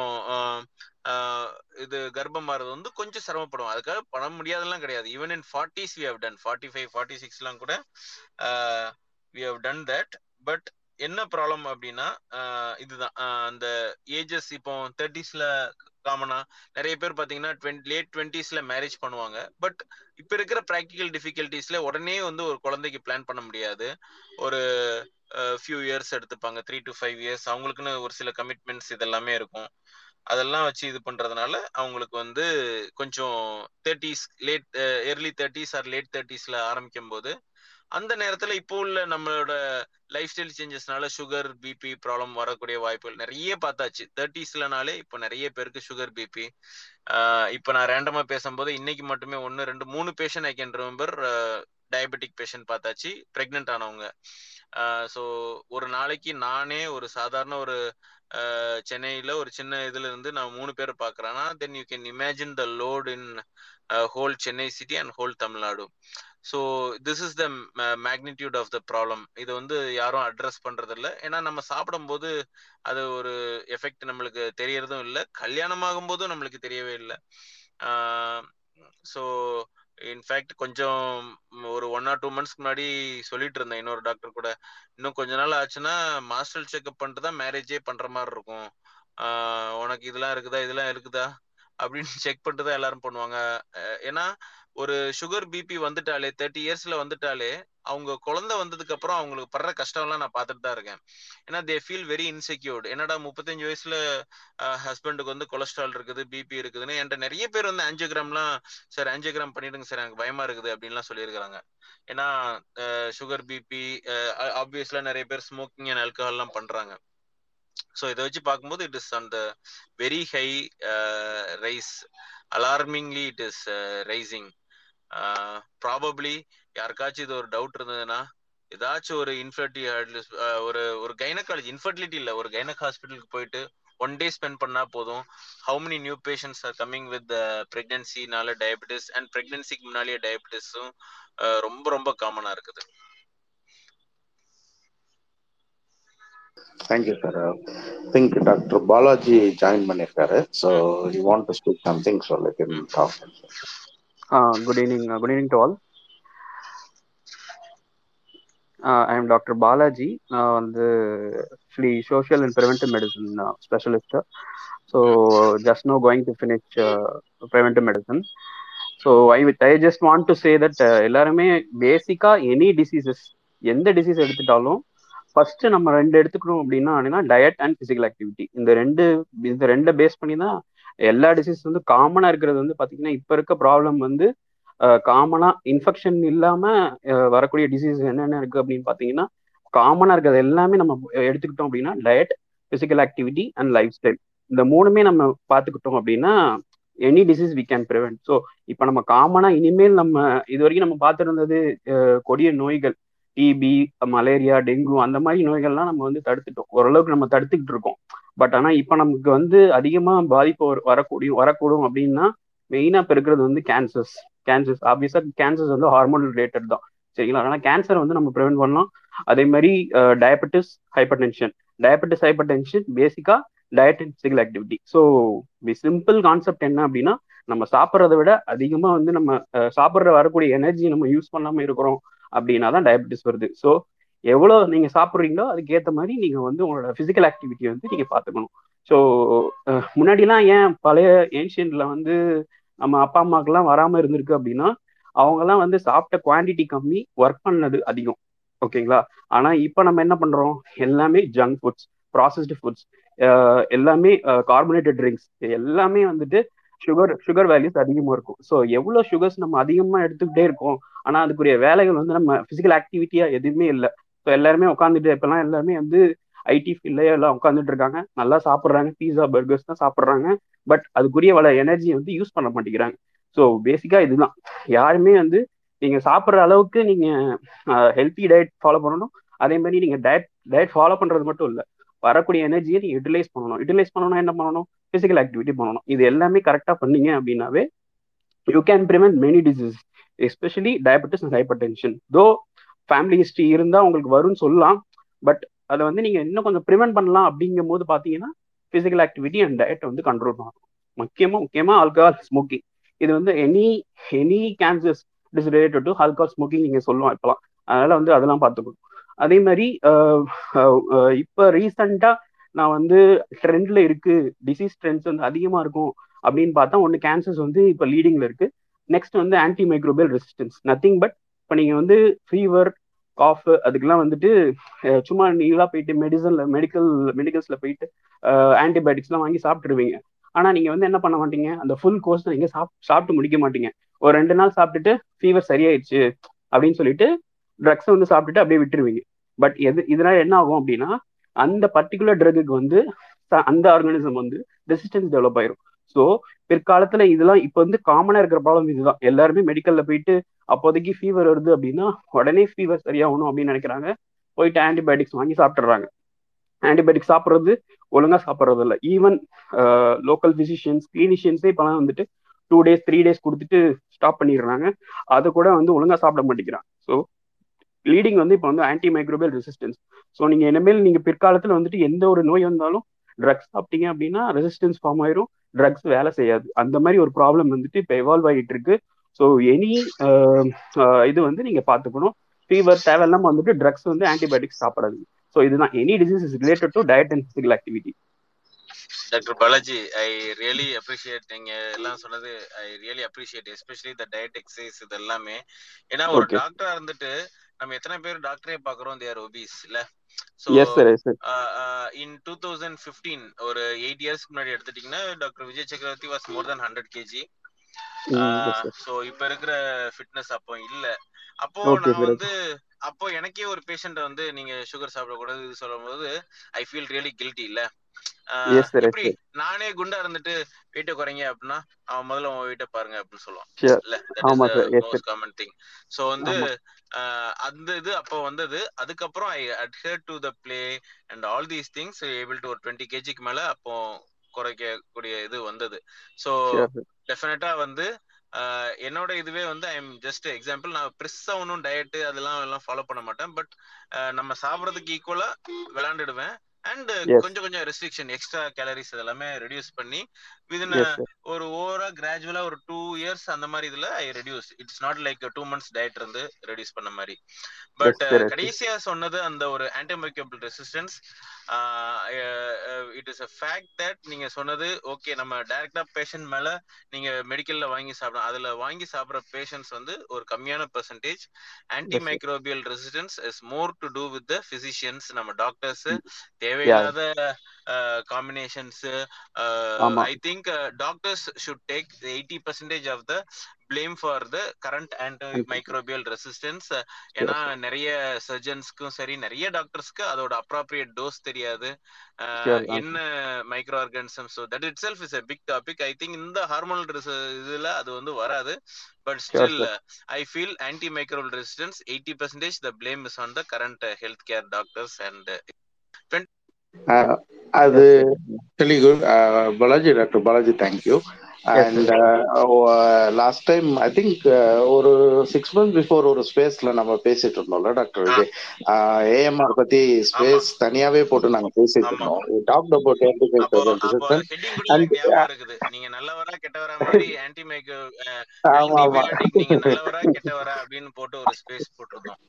Speaker 2: இது கர்ப்பம் மாறது வந்து கொஞ்சம் சிரமப்படும் அதுக்காக பண்ண முடியாதெல்லாம் கிடையாது. Even in forties we have done forty five forty சிக்ஸ்லாம் கூட we have done that but என்ன ப்ராப்ளம் அப்படின்னா இதுதான். அந்த ஏஜஸ் இப்போ தேர்ட்டிஸ்ல காமனா நிறைய பேர் பாத்தீங்கன்னா டுவெண்ட்டி லேட் டுவெண்ட்டிஸ்ல மேரேஜ் பண்ணுவாங்க. பட் இப்ப இருக்கிற ப்ராக்டிக்கல் டிஃபிகல்டிஸ்ல உடனே வந்து ஒரு குழந்தைக்கு பிளான் பண்ண முடியாது. ஒரு ஃபியூ இயர்ஸ் எடுத்துப்பாங்க. த்ரீ டு ஃபைவ் இயர்ஸ் அவங்களுக்குன்னு ஒரு சில கமிட்மெண்ட்ஸ் இதெல்லாமே இருக்கும். அதெல்லாம் வச்சு இது பண்றதுனால அவங்களுக்கு வந்து கொஞ்சம் thirties late early thirties or late தேர்ட்டிஸ்ல ஆரம்பிக்கும் போது அந்த நேரத்துல இப்போ உள்ள நம்மளோட லைஃப் ஸ்டைல் சேஞ்சஸ்னால சுகர் பிபி ப்ராப்ளம் வரக்கூடிய வாய்ப்புகள் நிறைய பார்த்தாச்சு. தேர்ட்டிஸ்லனாலே இப்போ நிறைய பேருக்கு சுகர் பிபி இப்போ நான் ரேண்டமா பேசும்போது இன்னைக்கு மட்டுமே ஒன்று ரெண்டு மூணு patient I can remember diabetic patient பார்த்தாச்சு ப்ரெக்னென்ட் ஆனவங்க. ஸோ ஒரு நாளைக்கு நானே ஒரு சாதாரண ஒரு சென்னையில் ஒரு சின்ன இதுல இருந்து நான் மூணு பேர் பார்க்குறேன்னா then you can imagine the load in whole Chennai city and whole Tamil Nadu so this is the magnitude of the problem இது வந்து யாரும் அட்ரஸ் பண்றதில்ல. ஏன்னா நம்ம சாப்பிடும்போது அது ஒரு எஃபெக்ட் நம்மளுக்கு தெரியறதும் இல்லை. கல்யாணம் ஆகும் போதும் நம்மளுக்கு தெரியவே இல்லை. ஸோ இன்ஃபேக்ட் கொஞ்சம் ஒரு ஒன் ஆர் டூ மந்த்ஸ்க்கு முன்னாடி சொல்லிட்டு இருந்தேன் இன்னொரு டாக்டர் கூட. இன்னும் கொஞ்ச நாள் ஆச்சுன்னா மாஸ்டர் செக்அப் பண்ணிட்டு தான் மேரேஜே பண்ற மாதிரி இருக்கும். உனக்கு இதெல்லாம் இருக்குதா இதெல்லாம் இருக்குதா? அப்படின்னு செக் பண்ணிட்டு தான் எல்லாரும் பண்ணுவாங்க. ஏன்னா ஒரு சுகர் பிபி வந்துட்டாலே தேர்ட்டி இயர்ஸ்ல வந்துட்டாலே அவங்க குழந்தை வந்ததுக்கு அப்புறம் அவங்களுக்கு படுற கஷ்டம்லாம் நான் பார்த்துட்டு தான் இருக்கேன். ஏன்னா தே ஃபீல் வெரி இன்செக்யூர்டு என்னடா முப்பத்தஞ்சு வயசுல ஹஸ்பண்டுக்கு வந்து கொலஸ்ட்ரால் இருக்குது பிபி இருக்குதுன்னு என்கிட்ட நிறைய பேர் வந்து ஆஞ்சியோகிராம்லாம் சார் ஆஞ்சியோகிராம் பண்ணிடுங்க சார் எனக்கு பயமா இருக்குது அப்படின்லாம் சொல்லியிருக்கிறாங்க. ஏன்னா சுகர் பிபி ஆப்வியஸ்ல நிறைய பேர் ஸ்மோக்கிங் அண்ட் ஆல்கஹால்லாம் பண்றாங்க. ஸோ இதை வச்சு பார்க்கும்போது it is on the very high rise alarmingly it is rising probably யாருக்காச்சும் இது ஒரு டவுட் இருந்ததுன்னா ஏதாச்சும் ஒரு இன்ஃபர்டி ஒரு ஒரு கைனகாலஜி இன்ஃபர்டிலிட்டி இல்லை ஒரு கைனக் ஹாஸ்பிட்டலுக்கு போயிட்டு ஒன் டே ஸ்பெண்ட் பண்ணா போதும். How many new patients are coming with பிரெக்னன்சினால diabetes and பிரெக்னன்சிக்கு முன்னாலேயே டயபிட்டிஸும் ரொம்ப ரொம்ப காமனா இருக்குது.
Speaker 1: Thank you sir think doctor Balaji join பண்ணியிருக்காரு so you want to speak something so let him talk
Speaker 4: good evening good evening to all I am doctor Balaji. நான் வந்து actually social and preventive medicine specialist so just no going to finish preventive medicine so I with I just want to say that எல்லாருமே பேசிக்காக any diseases எந்த disease எடுத்துட்டாலும் first நம்ம ரெண்டு எடுத்துக்கணும் அப்படின்னா டயட் அண்ட் பிசிக்கல் ஆக்டிவிட்டி இந்த ரெண்டு இந்த ரெண்டை பேஸ் பண்ணி தான் எல்லா டிசீஸ் வந்து காமனா இருக்கிறது வந்து பாத்தீங்கன்னா இப்ப இருக்க ப்ராப்ளம் வந்து காமனா இன்ஃபெக்ஷன் இல்லாம வரக்கூடிய டிசீஸ் என்னென்ன இருக்கு அப்படின்னு பாத்தீங்கன்னா காமனா இருக்கிறது எல்லாமே நம்ம எடுத்துக்கிட்டோம் அப்படின்னா diet physical activity and lifestyle இந்த மூணுமே நம்ம பார்த்துக்கிட்டோம் அப்படின்னா any disease we can prevent so இப்போ நம்ம காமனாக இனிமேல் நம்ம இது வரைக்கும் நம்ம பார்த்துருந்தது கொடிய நோய்கள். டிபி மலேரியா டெங்கு அந்த மாதிரி நோய்கள்லாம் நம்ம வந்து தடுத்துட்டோம். ஓரளவுக்கு நம்ம தடுத்துக்கிட்டு இருக்கோம். பட் ஆனால் இப்போ நமக்கு வந்து அதிகமாக பாதிப்பு வரக்கூடிய வரக்கூடும் அப்படின்னா மெயினாக இப்போ இருக்கிறது வந்து கேன்சர்ஸ் கேன்சர்ஸ் ஆப்வியஸாக கேன்சர்ஸ் வந்து ஹார்மோன் ரிலேட்டட் தான். சரிங்களா? ஆனால் கேன்சர் வந்து நம்ம ப்ரிவென்ட் பண்ணலாம். அதே மாதிரி diabetes hypertension diabetes hypertension பேசிக்காக diet and physical activity so simple concept என்ன அப்படின்னா நம்ம சாப்பிட்றத விட அதிகமாக வந்து நம்ம சாப்பிட்ற வரக்கூடிய எனர்ஜி நம்ம யூஸ் பண்ணாமல் இருக்கிறோம். அப்படின்னா தான் டயபெட்டிஸ் வருது. ஸோ எவ்வளோ நீங்கள் சாப்பிட்றீங்களோ அதுக்கேற்ற மாதிரி நீங்கள் வந்து உங்களோட ஃபிசிக்கல் ஆக்டிவிட்டி வந்து நீங்கள் பார்த்துக்கணும். ஸோ முன்னாடிலாம் ஏன் பழைய ஏன்ஷியன்ட்ல வந்து நம்ம அப்பா அம்மாக்கெல்லாம் வராமல் இருந்திருக்கு அப்படின்னா அவங்கெல்லாம் வந்து சாப்பிட்ட குவான்டிட்டி கம்மி ஒர்க் பண்ணது அதிகம். ஓகேங்களா ஆனால் இப்போ நம்ம என்ன பண்ணுறோம் எல்லாமே ஜங்க் ஃபுட்ஸ் ப்ராசஸ்டு ஃபுட்ஸ் எல்லாமே கார்பனேட்டட் ட்ரிங்க்ஸ் எல்லாமே வந்துட்டு சுகர் சுகர் வேல்யூஸ் அதிகமாக இருக்கும். ஸோ எவ்வளோ சுகர்ஸ் நம்ம அதிகமாக எடுத்துக்கிட்டே இருக்கோம் ஆனால் அதுக்குரிய வேலைகள் வந்து நம்ம பிசிக்கல் ஆக்டிவிட்டியாக எதுவுமே இல்லை. ஸோ எல்லாருமே உட்காந்துட்டு இப்பெல்லாம் எல்லாருமே வந்து ஐடி ஃபீல்ட்லேயே எல்லாம் உட்காந்துட்டு இருக்காங்க. நல்லா சாப்பிட்றாங்க பீஸா பர்கர்ஸ் தான் சாப்பிட்றாங்க. பட் அதுக்குரிய வள எனர்ஜி வந்து யூஸ் பண்ண மாட்டேங்கிறாங்க. ஸோ பேசிக்காக இதுதான். யாருமே வந்து நீங்கள் சாப்பிட்ற அளவுக்கு நீங்கள் ஹெல்த்தி டயட் ஃபாலோ பண்ணணும். அதே மாதிரி நீங்கள் டயட் டயட் ஃபாலோ பண்ணுறது மட்டும் இல்லை. வரக்கூடிய எனர்ஜியை நீங்கள் யூட்டிலைஸ் பண்ணணும். யூட்டிலைஸ் பண்ணணும்னா என்ன பண்ணணும்? ஃபிசிக்கல் ஆக்டிவிட்டி பண்ணணும். இது எல்லாமே கரெக்டாக பண்ணீங்க அப்படின்னாவே you can prevent many disease especially diabetes and hypertension though family history இருந்தால் உங்களுக்கு வரும்னு சொல்லலாம் பட் அதை வந்து நீங்கள் இன்னும் கொஞ்சம் ப்ரிவென்ட் பண்ணலாம் அப்படிங்கும் போது பார்த்தீங்கன்னா ஃபிசிக்கல் ஆக்டிவிட்டி அண்ட் டயட் வந்து கண்ட்ரோல் பண்ணணும். முக்கியமாக முக்கியமாக ஆல்கஹால் ஸ்மோக்கிங் இது வந்து any any cancers it related to alcohol smoking நீங்கள் சொல்லலாம் இப்போலாம் அதனால வந்து அதெல்லாம் பார்த்துக்கணும். அதே மாதிரி இப்போ ரீசண்டாக நான் வந்து ட்ரெண்ட்ல இருக்கு டிசீஸ் ட்ரெண்ட்ஸ் வந்து அதிகமாக இருக்கும் அப்படின்னு பார்த்தா ஒன்று கேன்சர்ஸ் வந்து இப்போ லீடிங்ல இருக்கு. நெக்ஸ்ட் வந்து antimicrobial resistance nothing but இப்போ நீங்கள் வந்து ஃபீவர் காஃப் அதுக்கெல்லாம் வந்துட்டு சும்மா நீங்களா போயிட்டு மெடிசனில் மெடிக்கல் மெடிக்கல்ஸில் போயிட்டு ஆன்டிபயோட்டிக்ஸ்லாம் வாங்கி சாப்பிட்டுருவீங்க. ஆனால் நீங்கள் வந்து என்ன பண்ண மாட்டீங்க? அந்த ஃபுல் கோர்ஸ் நீங்கள் சாப் சாப்பிட்டு முடிக்க மாட்டீங்க. ஒரு ரெண்டு நாள் சாப்பிட்டுட்டு ஃபீவர் சரியாயிடுச்சு அப்படின்னு சொல்லிட்டு ட்ரக்ஸை வந்து சாப்பிட்டுட்டு அப்படியே விட்டுருவீங்க. பட் எது இதனால என்ன ஆகும் அப்படின்னா அந்த பர்டிகுலர் ட்ரக்குக்கு வந்து அந்த ஆர்கானிசம் வந்து ரெசிஸ்டன்ஸ் டெவலப் ஆயிரும். ஸோ பிற்காலத்துல இதெல்லாம் இப்போ வந்து காமனா இருக்கிற ப்ராப்ளம் இதுதான். எல்லாருமே மெடிக்கல்ல போயிட்டு அப்போதைக்கு ஃபீவர் வருது அப்படின்னா உடனே ஃபீவர் சரியாகணும் அப்படின்னு நினைக்கிறாங்க. போயிட்டு ஆன்டிபயோட்டிக்ஸ் வாங்கி சாப்பிட்றாங்க ஆன்டிபயோட்டிக் சாப்பிட்றது ஒழுங்கா சாப்பிட்றது இல்லை ஈவன் லோக்கல் பிசிஷியன்ஸ் கிளினிஷியன்ஸே இப்பெல்லாம் வந்துட்டு டூ டேஸ் த்ரீ டேஸ் கொடுத்துட்டு ஸ்டாப் பண்ணிடுறாங்க. அதை கூட வந்து ஒழுங்கா சாப்பிட மாட்டேங்கிறாங்க. ஸோ லீடிங் வந்து இப்போ வந்து ஆன்டி மைக்ரோபியல் ரெசிஸ்டன்ஸ் ஸோ நீங்கள் இனிமேல் நீங்கள் பிற்காலத்தில் வந்துட்டு எந்த ஒரு நோய் வந்தாலும் ட்ரக்ஸ் சாப்பிட்டீங்க அப்படின்னா ரெசிஸ்டன்ஸ் ஃபார்ம் ஆயிரும். ட்ரக்ஸ் வேலை செய்யாது. அந்த மாதிரி ஒரு ப்ராப்ளம் வந்துட்டு இப்போ எவால்வ் ஆகிட்டு இருக்கு. ஸோ எனி இது வந்து நீங்கள் பார்த்துக்கணும். ஃபீவர் தேவையில்லாமல் வந்துட்டு ட்ரக்ஸ் வந்து ஆன்டிபயோட்டிக்ஸ் சாப்பிடாது ஸோ இதுதான் any disease is related to diet and physical activity
Speaker 2: doctor Balaji I really appreciate நீங்க எல்லாம் சொன்னது. I really appreciate especially the diet exercise இது எல்லாமே ஏன்னா ஒரு டாக்டரா இருந்துட்டு நம்ம எத்தனை பேர் டாக்டரே பாக்குறோம் தேர் ஒபிஸ் இல்ல? So in two thousand fifteen ஒரு எயிட் இயர்ஸ்க்கு முன்னாடி எடுத்துட்டீங்கன்னா doctor Vijay Chakravarthy was more than hundred KG so இப்ப இருக்கிற ஃபிட்னஸ் அப்போ இல்ல. அப்போ நான் வந்து அப்போ எனக்கே ஒரு பேஷண்ட் வந்து நீங்க சுகர் சாப்பிடக்கூடாது சொல்லும் போது ஐ ஃபீல் ரியலி கில்ட்டி இல்ல? எப்படி நானே குண்டா இருந்துட்டு வெயிட்ட குறைங்க அப்படின்னா அவன் முதல்ல உன் வெயிட்ட பாருங்க அப்படின்னு சொல்லுவான். திங் சோ வந்து அந்த இது அப்போ வந்தது. அதுக்கப்புறம் I adhere to the play and all these things able to ஒரு டுவெண்ட்டி கேஜிக்கு மேல அப்போ குறைக்கக்கூடிய இது வந்தது. ஸோ டெஃபினட்டா வந்து என்னோட இதுவே வந்து ஐ எம் ஜஸ்ட் எக்ஸாம்பிள் நான் பெருசா ஒன்றும் டயட்டு அதெல்லாம் எல்லாம் ஃபாலோ பண்ண மாட்டேன். பட் நம்ம சாப்பிட்றதுக்கு ஈக்குவலா விளையாண்டுடுவேன். அண்ட் கொஞ்சம் கொஞ்சம் ரெஸ்ட்ரிக்ஷன் எக்ஸ்ட்ரா கேலரிஸ் இதெல்லாமே ரெடியூஸ் பண்ணி விதின் ஒரு ஓவரா கிராஜுவலா ஒரு டூ இயர்ஸ் அந்த மாதிரி இதுல I reduce it's not like two months diet இருந்து ரெடியூஸ் பண்ண மாதிரி. பட் கடைசியா சொன்னது அந்த ஒரு antimicrobial resistance it is a fact that நீங்க சொன்னது ஓகே நம்ம டைரக்டா பேஷண்ட் மேல நீங்க மெடிக்கல்ல வாங்கி சாப்பிடணும் அதுல வாங்கி சாப்பிடுற பேஷண்ட்ஸ் வந்து ஒரு கம்மியான percentage antimicrobial resistance is more to do with the physicians நம்ம டாக்டர்ஸ் தேவையில்லாத combinations I think doctors should take eighty percentage of the blame for the current antimicrobial resistance ஏன்னா நிறைய சர்ஜன்ஸ்க்கும் சரி நிறைய டாக்டர்ஸ்க்கு அதோட அப்ராப்ரியேட் டோஸ் தெரியாது. என்ன microorganism so that itself is a big topic I think இந்த ஹார்மோனல் இதுல அது வந்து வராது. But still I feel antimicrobial resistance eighty percentage the blame is on the current health care doctors and
Speaker 1: அது actually good Balaji doctor Balaji thank you and last time I think ஒரு six month before ஒரு ஸ்பேஸ்ல நம்ம பேசிட்டு இருந்தோம்ல doctor Vijay AMR பத்தி space தனியாவே போட்டு நாங்க பேசிட்டு இருந்தோம். டாக் அபவுட்
Speaker 2: இருக்குது. நீங்க நல்லவரா கெட்டவரா மாதிரி ஆன்டி மைக்கோ நீங்க நல்லவரா கெட்டவரா அப்படின்னு போட்டு ஒரு ஸ்பேஸ் போட்டிருந்தோம்.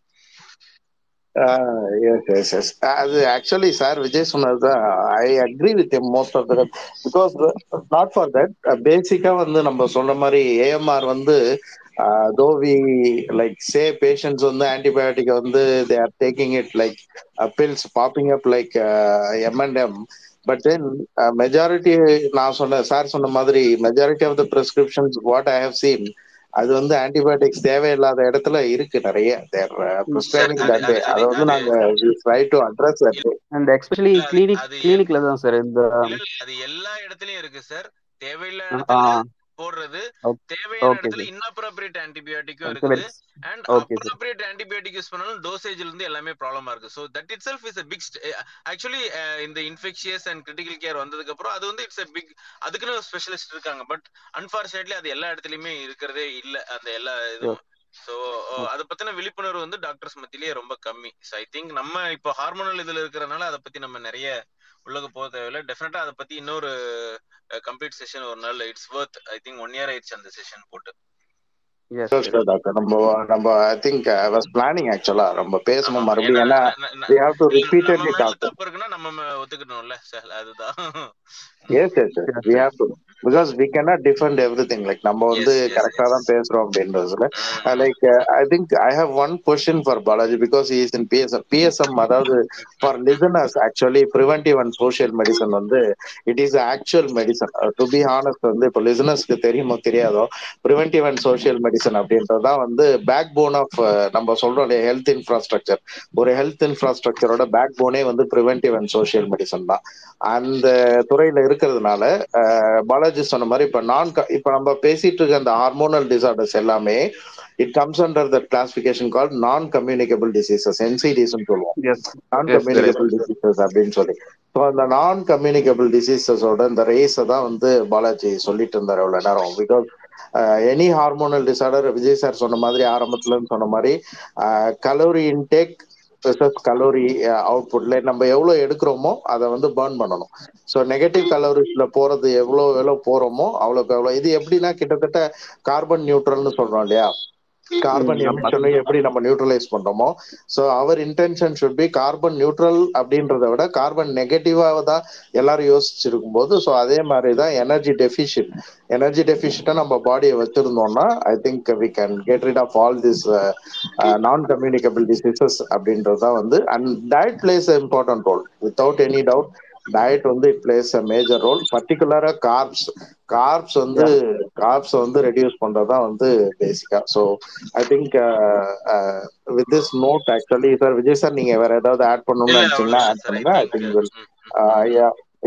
Speaker 1: எஸ் எஸ் எஸ் அது ஆக்சுவலி சார் விஜய் சொன்னதுதான். I agree with most of the because not for that பேசிக்காக வந்து நம்ம சொன்ன மாதிரி ஏஎம்ஆர் வந்து though we like say patients வந்து ஆன்டிபயோட்டிக் வந்து they are taking it like pills popping up like um um but then majority நான் சொன்ன சார் சொன்ன மாதிரி majority of the prescriptions what I have seen அது வந்து ஆன்டிபயோட்டிக்ஸ் தேவையில்லாத இடத்துல இருக்கு நிறைய. பிரிஸ்கிரைபிங் தட் அதை வந்து நாங்க try to address that
Speaker 4: and especially clinic கிளினிக்ல தான் சார் இந்த
Speaker 2: அது எல்லா இடத்துலயும் இருக்கு சார் தேவையில்லாத போடுறது. தேவையான இடத்துல இன்அப்ரோப்ரியேட் ஆன்டிபயோட்டிக்கும் இருக்குது. அண்ட் அப்ரோப்ரியேட் ஆன்டிபயோட்டிக் யூஸ் பண்ணாலும் டோசேஜ்ல இருந்து எல்லாமே ப்ராப்ளமா இருக்கு. So that itself is big actually இந்த இன்ஃபெக்ஷியஸ் அண்ட் கிரிட்டிக்கல் கேர் வந்ததுக்கு அப்புறம் அது வந்து இட்ஸ் பிக் அதுக்குன்னு ஒரு ஸ்பெஷலிஸ்ட் இருக்காங்க. பட் அன்பார்ச்சுனேட்லி அது எல்லா இடத்துலயுமே இருக்கிறதே இல்ல. அந்த எல்லா இதுவும். சோ அத பத்தின விழிப்புணர்வு வந்து டாக்டர்ஸ் மத்தியிலேயே ரொம்ப கம்மி. ஸோ ஐ திங்க் நம்ம இப்போ ஹார்மோனல் இதுல இருக்கிறனால அதை பத்தி நம்ம நிறைய உள்ளக போக தேவையில்ல. டெஃபினட்டா அதை பத்தி இன்னொரு கம்ப்ளீட் செஷன் ஒரு நாள் it's worth I think one year ஆயிடுச்சு அந்த செஷன் போட்டு.
Speaker 1: நம்ம நம்ம I think I was planning ஆக்சுவலா நம்ம பேசணும் மறுபடியும். ஏன்னா we have to repeatedly talk.
Speaker 2: தப்பு இருக்குன்னா நம்ம ஒத்துக்கணும்ல சார் அதுதான்.
Speaker 1: Yes yes we have to. Because we cannot defend everything like நம்ம வந்து கரெக்டா தான் பேசுறோம் அப்படின்றதுல. Like I think I have one question for Balaji because is in PSM PSM அதாவது for listeners actually preventive and social medicine வந்து it is actual medicine to be honest வந்து இப்போ லிசனர்ஸ்க்கு தெரியுமோ தெரியாதோ ப்ரிவென்டிவ் அண்ட் சோஷியல் மெடிசன் அப்படின்றதுதான் வந்து back phone of நம்ம சொல்றோம் இல்லையா ஹெல்த் இன்ஃப்ராஸ்ட்ரக்சர் ஒரு ஹெல்த் இன்ஃப்ராஸ்ட்ரக்சரோட பேக் போனே வந்து ப்ரிவென்டிவ் அண்ட் சோஷியல் மெடிசன் தான். அந்த துறையில இருக்கிறதுனால பாலாஜி சொன்ன மாதிரி இப்ப நான் இப்ப நம்ம பேசிட்டு இருக்க அந்த ஹார்மோனல் டிசார்டர்ஸ் எல்லாமே it comes under the classification call non communicable diseases என்சிடிஸ் சொல்லுவோம். நான் கம்யூனிகபிள் டிசீசஸ் அப்படின்னு சொல்லி. ஸோ அந்த நான் கம்யூனிகபிள் டிசீசஸோட இந்த ரேஸை தான் வந்து பாலாஜி சொல்லிட்டு இருந்தார் எவ்வளவு நேரம். Because any hormonal disorder Vijay sir சொன்ன மாதிரி ஆரம்பத்துல சொன்ன மாதிரி கலோரி இன்டேக் கலோரி அவுட்புட்ல uh, நம்ம எவ்வளவு எடுக்கிறோமோ அதை வந்து பேர்ன் பண்ணணும். ஸோ நெகட்டிவ் கலோரிஸ்ல போறது எவ்வளவு எவ்வளவு போறோமோ அவ்வளவுக்கு எவ்வளவு இது எப்படின்னா கிட்டத்தட்ட கார்பன் நியூட்ரல்னு சொல்றோம் இல்லையா? கார்பன் எமிஷனை எப்படி நம்ம நியூட்ரலைஸ் பண்றோமோ so our intention should be carbon neutral அப்படின்றத விட கார்பன் நெகட்டிவாக தான் எல்லாரும் யோசிச்சிருக்கும் போது ஸோ அதே மாதிரி தான் எனர்ஜி டெஃபிஷியன்ட் எனர்ஜி டெஃபிஷியண்டா நம்ம பாடியை வச்சிருந்தோம்னா I think we can get rid of all this non communicable diseases அப்படின்றது தான் வந்து and diet plays important role without any doubt diet வந்து it plays a major role பர்டிகுலரா கார்ப்ஸ் கார்ப்ஸ் வந்து carbs வந்து ரெடியூஸ் பண்றதுதான் வந்து பேசிக்கா so I think with this note actually sir Vijay sir நீங்க வேற ஏதாவது ஆட் பண்ணணும்னு நினைச்சீங்கன்னா ஆட் பண்ணுங்க. ஐ திங்க்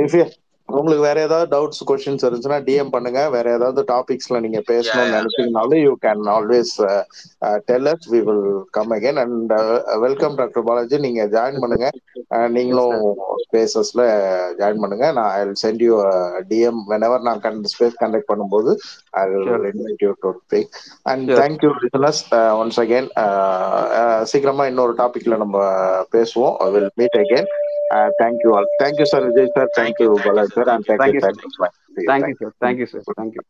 Speaker 1: இஃப் உங்களுக்கு வேற ஏதாவது டவுட்ஸ் கொஸ்டின்ஸ் இருந்துச்சுன்னா டிஎம் பண்ணுங்க. வேற ஏதாவது டாபிக்ஸ்ல நீங்க பேசணும்னு நினைச்சீங்கனாலும் you can always tell us we will come again and welcome doctor Balaji நீங்க ஜாயின் பண்ணுங்க. நீங்களும் ஸ்பேசஸ்ல ஜாயின் பண்ணுங்க. நான் I sent you DM whenever நான் கண்ட் ஸ்பேஸ் கண்டக்ட் பண்ணும்போது I invite you to speak and thank you listeners once again சீக்கிரமா இன்னொரு டாபிக்ல நம்ம பேசுவோம். I will meet again Uh, thank you all. Thank you, sir. Vijay, sir. I'm thank
Speaker 4: you, sir. Thank you, sir. Thank you, sir. Thank you.